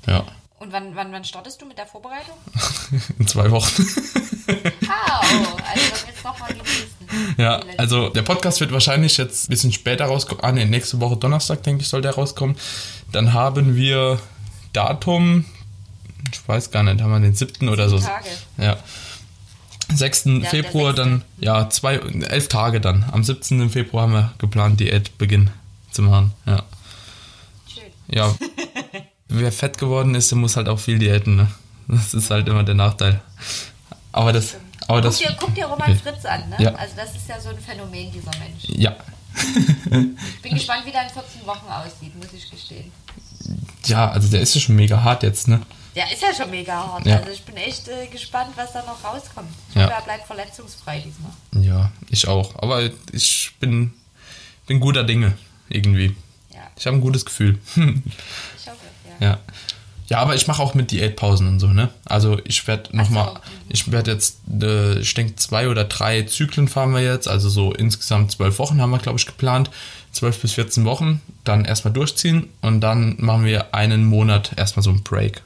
Ja. Und wann, wann, wann startest du mit der Vorbereitung? (laughs) In zwei Wochen. (laughs) oh, also jetzt nochmal nächsten. Ja, also der Podcast wird wahrscheinlich jetzt ein bisschen später rauskommen. Ah, ne, nächste Woche Donnerstag, denke ich, soll der rauskommen. Dann haben wir Datum, ich weiß gar nicht, haben wir den 7. oder so. Tage. Ja. 6. Ja, Februar dann, ja, zwei, elf Tage dann. Am 17. Februar haben wir geplant, Diätbeginn zu machen. Ja. Schön. Ja. (laughs) wer fett geworden ist, der muss halt auch viel diäten. Ne? Das ist halt immer der Nachteil. Aber das. Aber guck, das dir, guck dir Roman Fritz an, ne? Ja. Also das ist ja so ein Phänomen, dieser Mensch. Ja. ich bin gespannt, wie der in 14 Wochen aussieht, muss ich gestehen. Ja, also der ist ja schon mega hart jetzt, ne? Der ist ja schon mega hart. Ja. Also ich bin echt äh, gespannt, was da noch rauskommt. Ich ja. hoffe, er bleibt verletzungsfrei diesmal. Ja, ich auch. Aber ich bin, bin guter Dinge, irgendwie. Ja. Ich habe ein gutes Gefühl. (laughs) Ja. Ja, aber ich mache auch mit Diätpausen und so, ne? Also ich werde nochmal, so. ich werde jetzt, äh, ich denke, zwei oder drei Zyklen fahren wir jetzt, also so insgesamt zwölf Wochen haben wir, glaube ich, geplant. Zwölf bis 14 Wochen, dann erstmal durchziehen und dann machen wir einen Monat erstmal so einen Break.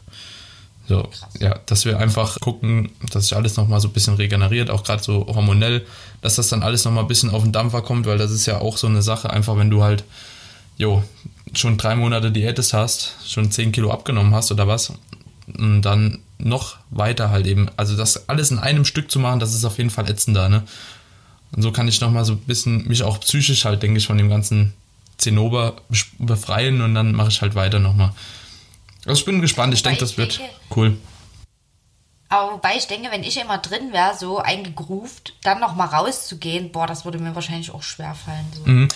So, Krass. ja, dass wir einfach gucken, dass sich alles nochmal so ein bisschen regeneriert, auch gerade so hormonell, dass das dann alles nochmal ein bisschen auf den Dampfer kommt, weil das ist ja auch so eine Sache, einfach wenn du halt, jo, schon drei Monate Diätes hast, schon 10 Kilo abgenommen hast oder was, und dann noch weiter halt eben, also das alles in einem Stück zu machen, das ist auf jeden Fall ätzender, ne? Und so kann ich nochmal so ein bisschen mich auch psychisch halt, denke ich, von dem ganzen Zinnober befreien und dann mache ich halt weiter nochmal. Also ich bin gespannt, ich denke, das wird cool. Aber wobei ich denke, wenn ich immer drin wäre, so eingegroovt, dann noch mal rauszugehen, boah, das würde mir wahrscheinlich auch schwer fallen. So. Mhm.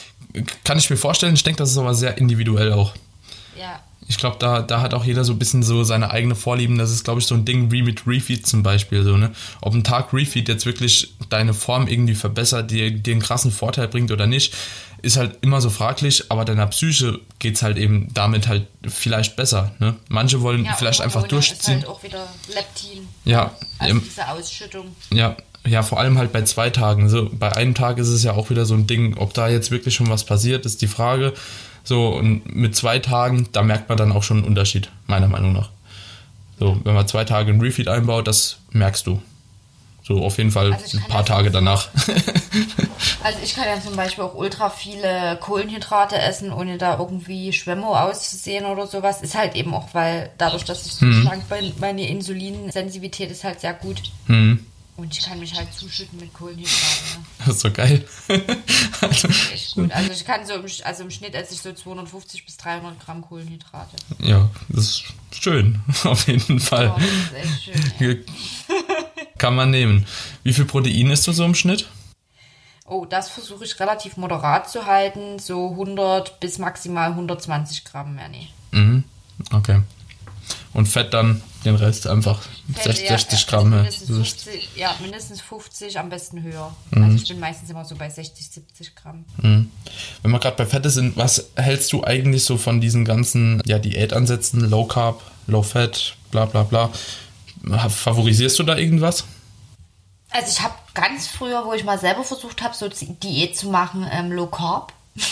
Kann ich mir vorstellen. Ich denke, das ist aber sehr individuell auch. Ja. Ich glaube, da, da hat auch jeder so ein bisschen so seine eigene Vorlieben. Das ist, glaube ich, so ein Ding wie mit Refeed zum Beispiel. So, ne? Ob ein Tag Refeed jetzt wirklich deine Form irgendwie verbessert, dir, dir einen krassen Vorteil bringt oder nicht, ist halt immer so fraglich, aber deiner Psyche geht es halt eben damit halt vielleicht besser. Ne? Manche wollen ja, vielleicht einfach durchziehen. Ist halt auch wieder Leptin. Ja, Also im- diese Ausschüttung. ja, ja, vor allem halt bei zwei Tagen. So, bei einem Tag ist es ja auch wieder so ein Ding, ob da jetzt wirklich schon was passiert, ist die Frage. So, und mit zwei Tagen, da merkt man dann auch schon einen Unterschied, meiner Meinung nach. So, wenn man zwei Tage einen Refeed einbaut, das merkst du. So, auf jeden Fall Also ein paar Tage danach. Also ich kann ja zum Beispiel auch ultra viele Kohlenhydrate essen, ohne da irgendwie Schwemmo auszusehen oder sowas. Ist halt eben auch, weil dadurch, dass ich so Mhm. schlank bin, meine Insulinsensitivität ist halt sehr gut. Hm, Und ich kann mich halt zuschütten mit Kohlenhydraten. Ne? (laughs) das ist so geil. (laughs) also, echt gut. Also ich kann so im, also im Schnitt esse ich so 250 bis 300 Gramm Kohlenhydrate. ja, das ist schön, (laughs) auf jeden Fall. Oh, das ist echt schön. Ja. Kann man nehmen. Wie viel Protein isst du so im Schnitt? Oh, das versuche ich relativ moderat zu halten. So 100 bis maximal 120 Gramm mehr. Nee. Mhm. Okay. Und Fett dann den Rest einfach Fett 60, eher, 60 also Gramm. ja. Mindestens Das ist- 50, ja, mindestens 50, am besten höher. Mhm. Also ich bin meistens immer so bei 60, 70 Gramm. Wenn wir gerade bei Fette sind, was hältst du eigentlich so von diesen ganzen ja, Diätansätzen, Low Carb, Low Fat, bla bla bla? Favorisierst du da irgendwas? Also ich habe ganz früher, wo ich mal selber versucht habe, so Diät zu machen, ähm, Low Carb. (laughs)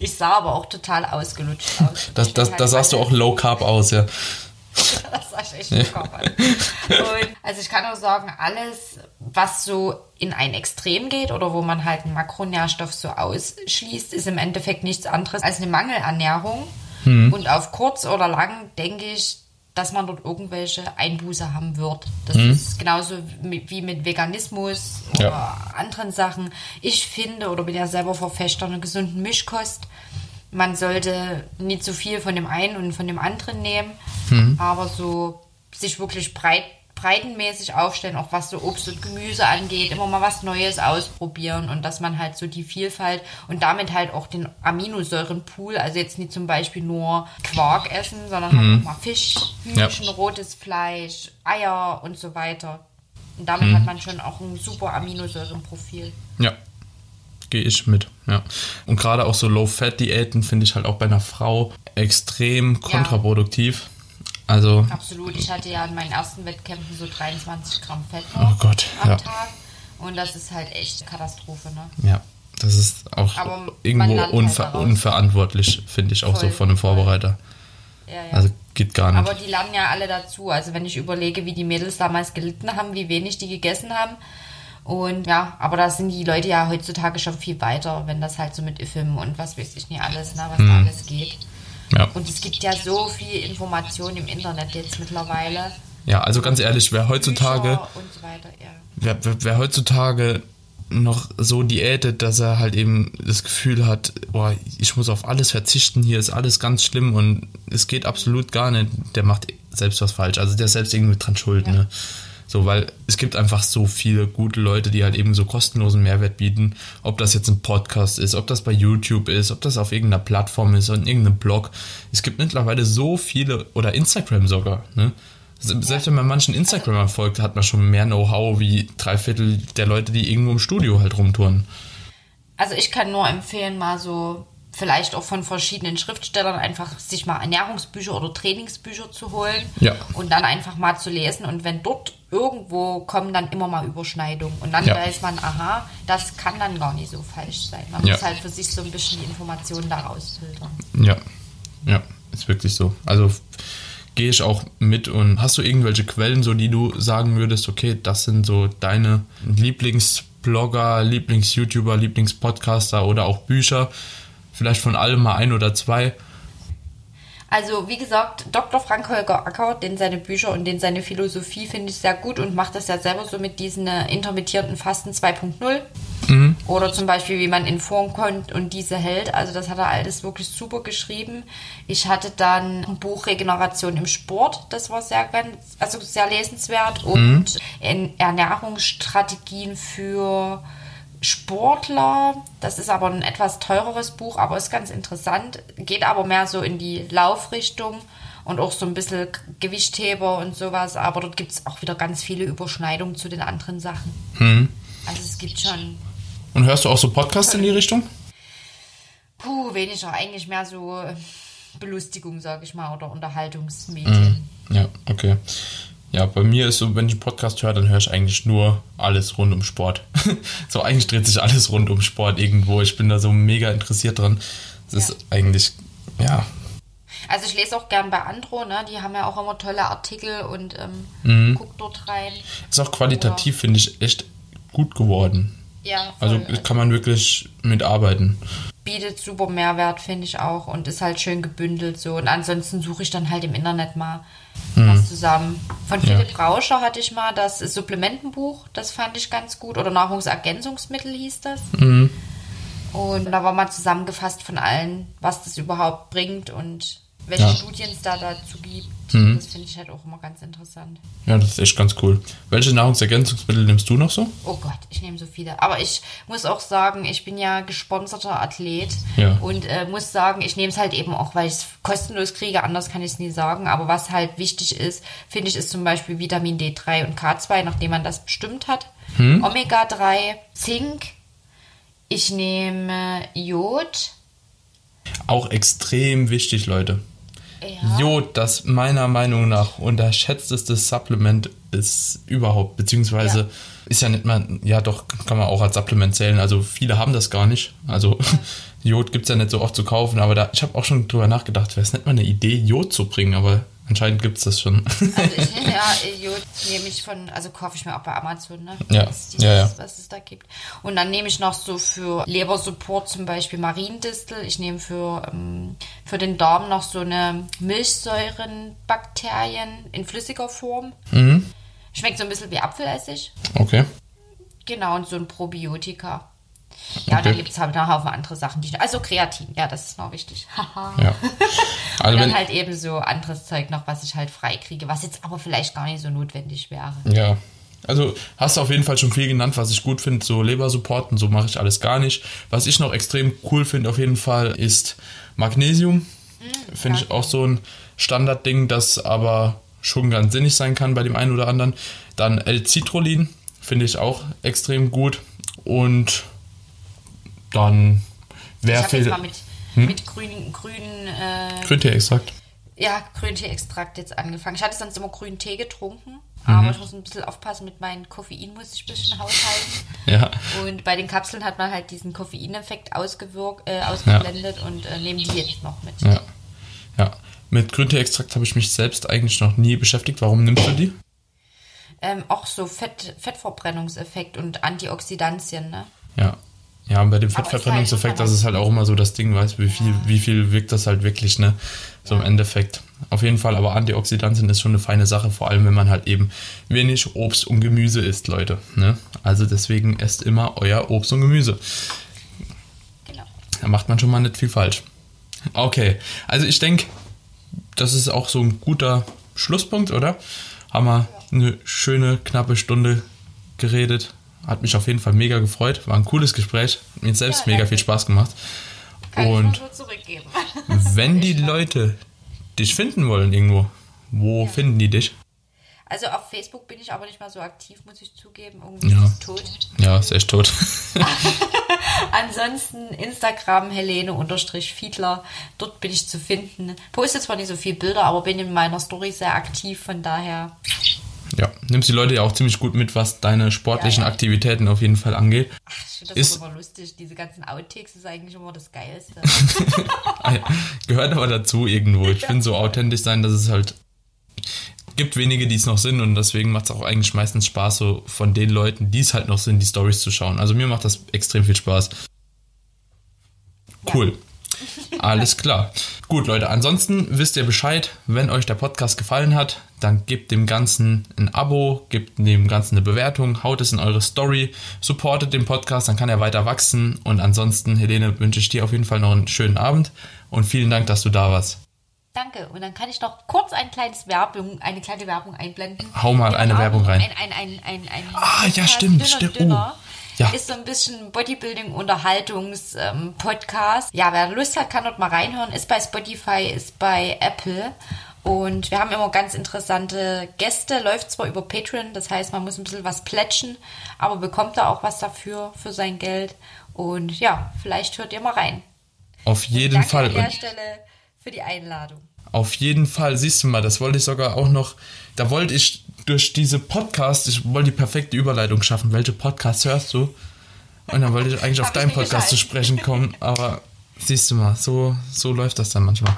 Ich sah aber auch total ausgelutscht aus. Das, bin da halt sahst du auch Low Carb aus, ja. (laughs) das ich echt an. Und also ich kann auch sagen, alles, was so in ein Extrem geht oder wo man halt einen Makronährstoff so ausschließt, ist im Endeffekt nichts anderes als eine Mangelernährung. Und auf kurz oder lang denke ich, dass man dort irgendwelche Einbuße haben wird. Das ist genauso wie mit Veganismus oder Ja. anderen Sachen. Ich finde oder bin ja selber Verfechter einer gesunden Mischkost. Man sollte nicht zu viel von dem einen und von dem anderen nehmen, aber so sich wirklich breit, breitenmäßig aufstellen, auch was so Obst und Gemüse angeht, immer mal was Neues ausprobieren und dass man halt so die Vielfalt und damit halt auch den Aminosäurenpool, also jetzt nicht zum Beispiel nur Quark essen, sondern halt auch mal Fisch, Hühnchen, Ja. rotes Fleisch, Eier und so weiter. Und damit hat man schon auch ein super Aminosäurenprofil. Ja, gehe ich mit, ja. Und gerade auch so Low-Fat-Diäten finde ich halt auch bei einer Frau extrem kontraproduktiv. Also, Absolut. Ich hatte ja in meinen ersten Wettkämpfen so 23 Gramm Fett oh Gott, am ja. Tag. Und das ist halt echt Katastrophe, ne? Ja, das ist auch Aber irgendwo halt unver daraus. unverantwortlich, finde ich auch so Voll, von einem. Vorbereiter. Ja, ja. Also geht gar nicht. Aber die lernen ja alle dazu. Also wenn ich überlege, wie die Mädels damals gelitten haben, wie wenig die gegessen haben. Und ja, aber da sind die Leute ja heutzutage schon viel weiter, wenn das halt so mit IFIM und was weiß ich nicht alles, ne, was da alles geht. Ja. Und es gibt ja so viel Information im Internet jetzt mittlerweile. ja, also ganz ehrlich, wer heutzutage, so weiter, ja. wer, wer, wer heutzutage noch so diätet, dass er halt eben das Gefühl hat, boah, ich muss auf alles verzichten, hier ist alles ganz schlimm und es geht absolut gar nicht, der macht selbst was falsch. Also der ist selbst irgendwie dran schuld, Ja. ne? So, weil es gibt einfach so viele gute Leute, die halt eben so kostenlosen Mehrwert bieten. Ob das jetzt ein Podcast ist, ob das bei YouTube ist, ob das auf irgendeiner Plattform ist oder in irgendeinem Blog. Es gibt mittlerweile so viele, oder Instagram sogar, ne? Selbst wenn man manchen Instagramern folgt, hat man schon mehr Know-how wie drei Viertel der Leute, die irgendwo im Studio halt rumtouren. Also ich kann nur empfehlen, mal so vielleicht auch von verschiedenen Schriftstellern einfach sich mal Ernährungsbücher oder Trainingsbücher zu holen Ja. und dann einfach mal zu lesen. Und wenn dort irgendwo kommen dann immer mal Überschneidungen. Und dann Ja. weiß man, aha, das kann dann gar nicht so falsch sein. Man Ja. muss halt für sich so ein bisschen die Informationen daraus filtern. Ja, ja, ist wirklich so. Also gehe ich auch mit und hast du irgendwelche Quellen, so die du sagen würdest, okay, das sind so deine Lieblingsblogger, Lieblings-YouTuber, Lieblingspodcaster oder auch Bücher, vielleicht von allem mal ein oder zwei. Also, wie gesagt, Dr. Frank Holger Acker, den seine Bücher und den seine Philosophie finde ich sehr gut und macht das ja selber so mit diesen äh, intermittierenden Fasten 2.0. Mhm. Oder zum Beispiel, wie man in Form kommt und diese hält. Also das hat er alles wirklich super geschrieben. Ich hatte dann ein Buch Regeneration im Sport. Das war sehr ganz, also sehr lesenswert. Und Mhm. Ernährungsstrategien für Sportler. Das ist aber ein etwas teureres Buch, aber ist ganz interessant. Geht aber mehr so in die Laufrichtung und auch so ein bisschen Gewichtheber und sowas. Aber dort gibt es auch wieder ganz viele Überschneidungen zu den anderen Sachen. Also es gibt schon, Und hörst du auch so Podcasts in die Richtung? puh, weniger, eigentlich mehr so Belustigung, sage ich mal, oder Unterhaltungsmedien. Ja, okay. Ja, bei mir ist so, wenn ich einen Podcast höre, dann höre ich eigentlich nur alles rund um Sport. (laughs) so, eigentlich dreht sich alles rund um Sport irgendwo. Ich bin da so mega interessiert dran. Das Ja. ist eigentlich, ja, Also ich lese auch gern bei Andro, ne? die haben ja auch immer tolle Artikel und ähm, Mhm. guck dort rein. ist auch qualitativ, finde ich, echt gut geworden. Ja, Also voll. kann man wirklich mitarbeiten. Bietet super Mehrwert, finde ich auch, und ist halt schön gebündelt so. Und ansonsten suche ich dann halt im Internet mal was zusammen. Von Ja. Philipp Rauscher hatte ich mal das Supplementenbuch, das fand ich ganz gut. Oder Nahrungsergänzungsmittel hieß das. Und da war mal zusammengefasst von allen, was das überhaupt bringt und welche Ja. Studien es da dazu gibt. Das finde ich halt auch immer ganz interessant. Ja, das ist echt ganz cool. Welche Nahrungsergänzungsmittel nimmst du noch so? Oh Gott, ich nehme so viele. Aber ich muss auch sagen, ich bin ja gesponserter Athlet Ja. und äh, muss sagen, ich nehme es halt eben auch, weil ich es kostenlos kriege. Anders kann ich es nie sagen. Aber was halt wichtig ist, finde ich, ist zum Beispiel Vitamin D3 und K2, nachdem man das bestimmt hat. Omega-3, Zink. Ich nehme Jod. Auch extrem wichtig, Leute. Ja. Jod, das meiner Meinung nach unterschätzteste Supplement ist überhaupt, beziehungsweise Ja. ist ja nicht mal, ja doch, kann man auch als Supplement zählen. Also viele haben das gar nicht. Also (laughs) Jod gibt es ja nicht so oft zu kaufen, aber da, ich habe auch schon drüber nachgedacht, wäre es nicht mal eine Idee, Jod zu bringen, aber anscheinend gibt es das schon. Also ich, (laughs) ja, Jod nehme ich von, also kaufe ich mir auch bei Amazon, ne? Ja, Das ist ja, ja. Was es da gibt. Und dann nehme ich noch so für Lebersupport zum Beispiel Mariendistel. Ich nehme für, ähm, für den Darm noch so eine Milchsäurenbakterien in flüssiger Form. Mhm. Schmeckt so ein bisschen wie Apfelessig. okay. Genau, und so ein Probiotika. Ja, Okay. dann gibt es halt noch einen Haufen andere Sachen. Die, also Kreatin, ja, das ist noch wichtig. (laughs) Haha. Ja. Also Und dann halt eben so anderes Zeug noch, was ich halt frei kriege, was jetzt aber vielleicht gar nicht so notwendig wäre. Ja. Also hast du auf jeden Fall schon viel genannt, was ich gut finde, so Lebersupporten, so mache ich alles gar nicht. Was ich noch extrem cool finde auf jeden Fall ist Magnesium. Finde ich auch so ein Standardding, das aber schon ganz sinnig sein kann bei dem einen oder anderen. Dann L-Citrullin finde ich auch extrem gut. Und dann Ich wer habe jetzt mal mit, mit grünen, grünen, äh, Grüntee-Extrakt. ja, Grüntee-Extrakt jetzt angefangen. Ich hatte sonst immer grünen Tee getrunken, Mhm. aber ich muss ein bisschen aufpassen mit meinem Koffein, muss ich ein bisschen haushalten. (laughs) Ja. Und bei den Kapseln hat man halt diesen Koffeineffekt ausgewirkt, äh, ausgeblendet und äh, nehmen die jetzt noch mit. Ja. Ja. Mit Grüntee-Extrakt habe ich mich selbst eigentlich noch nie beschäftigt. Warum nimmst du die? Ähm, auch so Fett, Fettverbrennungseffekt und Antioxidantien, ne? Ja. Ja, und bei dem Fettverbrennungseffekt, halt das ist halt auch immer so das Ding, weißt wie viel, wie viel wirkt das halt wirklich, ne? So im Endeffekt. Auf jeden Fall, aber Antioxidantien ist schon eine feine Sache, vor allem wenn man halt eben wenig Obst und Gemüse isst, Leute. Ne? Also deswegen esst immer euer Obst und Gemüse. Genau. Da macht man schon mal nicht viel falsch. Okay, also ich denke, das ist auch so ein guter Schlusspunkt, oder? Haben wir eine schöne, knappe Stunde geredet. Hat mich auf jeden Fall mega gefreut. War ein cooles Gespräch. Hat mir selbst Ja, mega viel Spaß gemacht. Kann ich Und nur zurückgeben. (laughs) wenn die Leute dich finden wollen irgendwo, wo finden die dich? Also auf Facebook bin ich aber nicht mal so aktiv, muss ich zugeben. Irgendwie Ja. ist es tot. Ja, ist echt tot. (laughs) (laughs) Ansonsten Instagram Helene unterstrich Fiedler. Dort bin ich zu finden. Poste zwar nicht so viele Bilder, aber bin in meiner Story sehr aktiv. Von daher, ja, nimmst die Leute ja auch ziemlich gut mit, was deine sportlichen Ja, ja. Aktivitäten auf jeden Fall angeht. ach, ich finde das Ist- immer lustig. Diese ganzen Outtakes ist eigentlich immer das Geilste. (laughs) Gehört aber dazu irgendwo. Ich finde so authentisch sein, dass es halt gibt wenige, die es noch sind und deswegen macht es auch eigentlich meistens Spaß, so von den Leuten, die es halt noch sind, die Stories zu schauen. Also mir macht das extrem viel Spaß. Cool. (laughs) Alles klar. Gut, Leute, ansonsten wisst ihr Bescheid, wenn euch der Podcast gefallen hat, dann gebt dem Ganzen ein Abo, gebt dem Ganzen eine Bewertung, haut es in eure Story, supportet den Podcast, dann kann er weiter wachsen. Und ansonsten, Helene, wünsche ich dir auf jeden Fall noch einen schönen Abend und vielen Dank, dass du da warst. Danke. Und dann kann ich noch kurz ein kleines Werbung, eine kleine Werbung einblenden. Hau mal eine haben Werbung rein. Ein, ein, ein, ein, Ah, ja, stimmt, stimmt. Dünner. Oh. Ja. Ist so ein bisschen Bodybuilding-Unterhaltungs-Podcast. ja, wer Lust hat, kann dort mal reinhören. Ist bei Spotify, ist bei Apple. Und wir haben immer ganz interessante Gäste. Läuft zwar über Patreon, das heißt, man muss ein bisschen was plätschen, aber bekommt da auch was dafür, für sein Geld. Und ja, vielleicht hört ihr mal rein. Auf jeden Danke Fall. an der Stelle für die Einladung. auf jeden Fall, siehst du mal, das wollte ich sogar auch noch, da wollte ich durch diese Podcasts, ich wollte die perfekte Überleitung schaffen. Welche Podcasts hörst du? Und dann wollte ich eigentlich (laughs) auf deinen Podcast zu sprechen kommen, aber siehst du mal, so, so läuft das dann manchmal.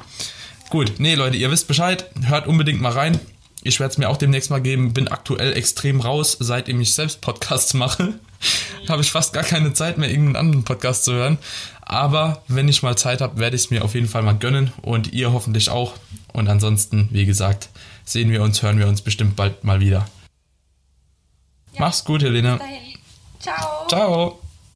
Gut, nee, Leute, ihr wisst Bescheid, hört unbedingt mal rein. Ich werde es mir auch demnächst mal geben, bin aktuell extrem raus, seitdem ich selbst Podcasts mache. (laughs) habe ich fast gar keine Zeit mehr, irgendeinen anderen Podcast zu hören. Aber wenn ich mal Zeit habe, werde ich es mir auf jeden Fall mal gönnen und ihr hoffentlich auch. Und ansonsten, wie gesagt, sehen wir uns, hören wir uns bestimmt bald mal wieder. Mach's gut, Helene. Ciao. Ciao.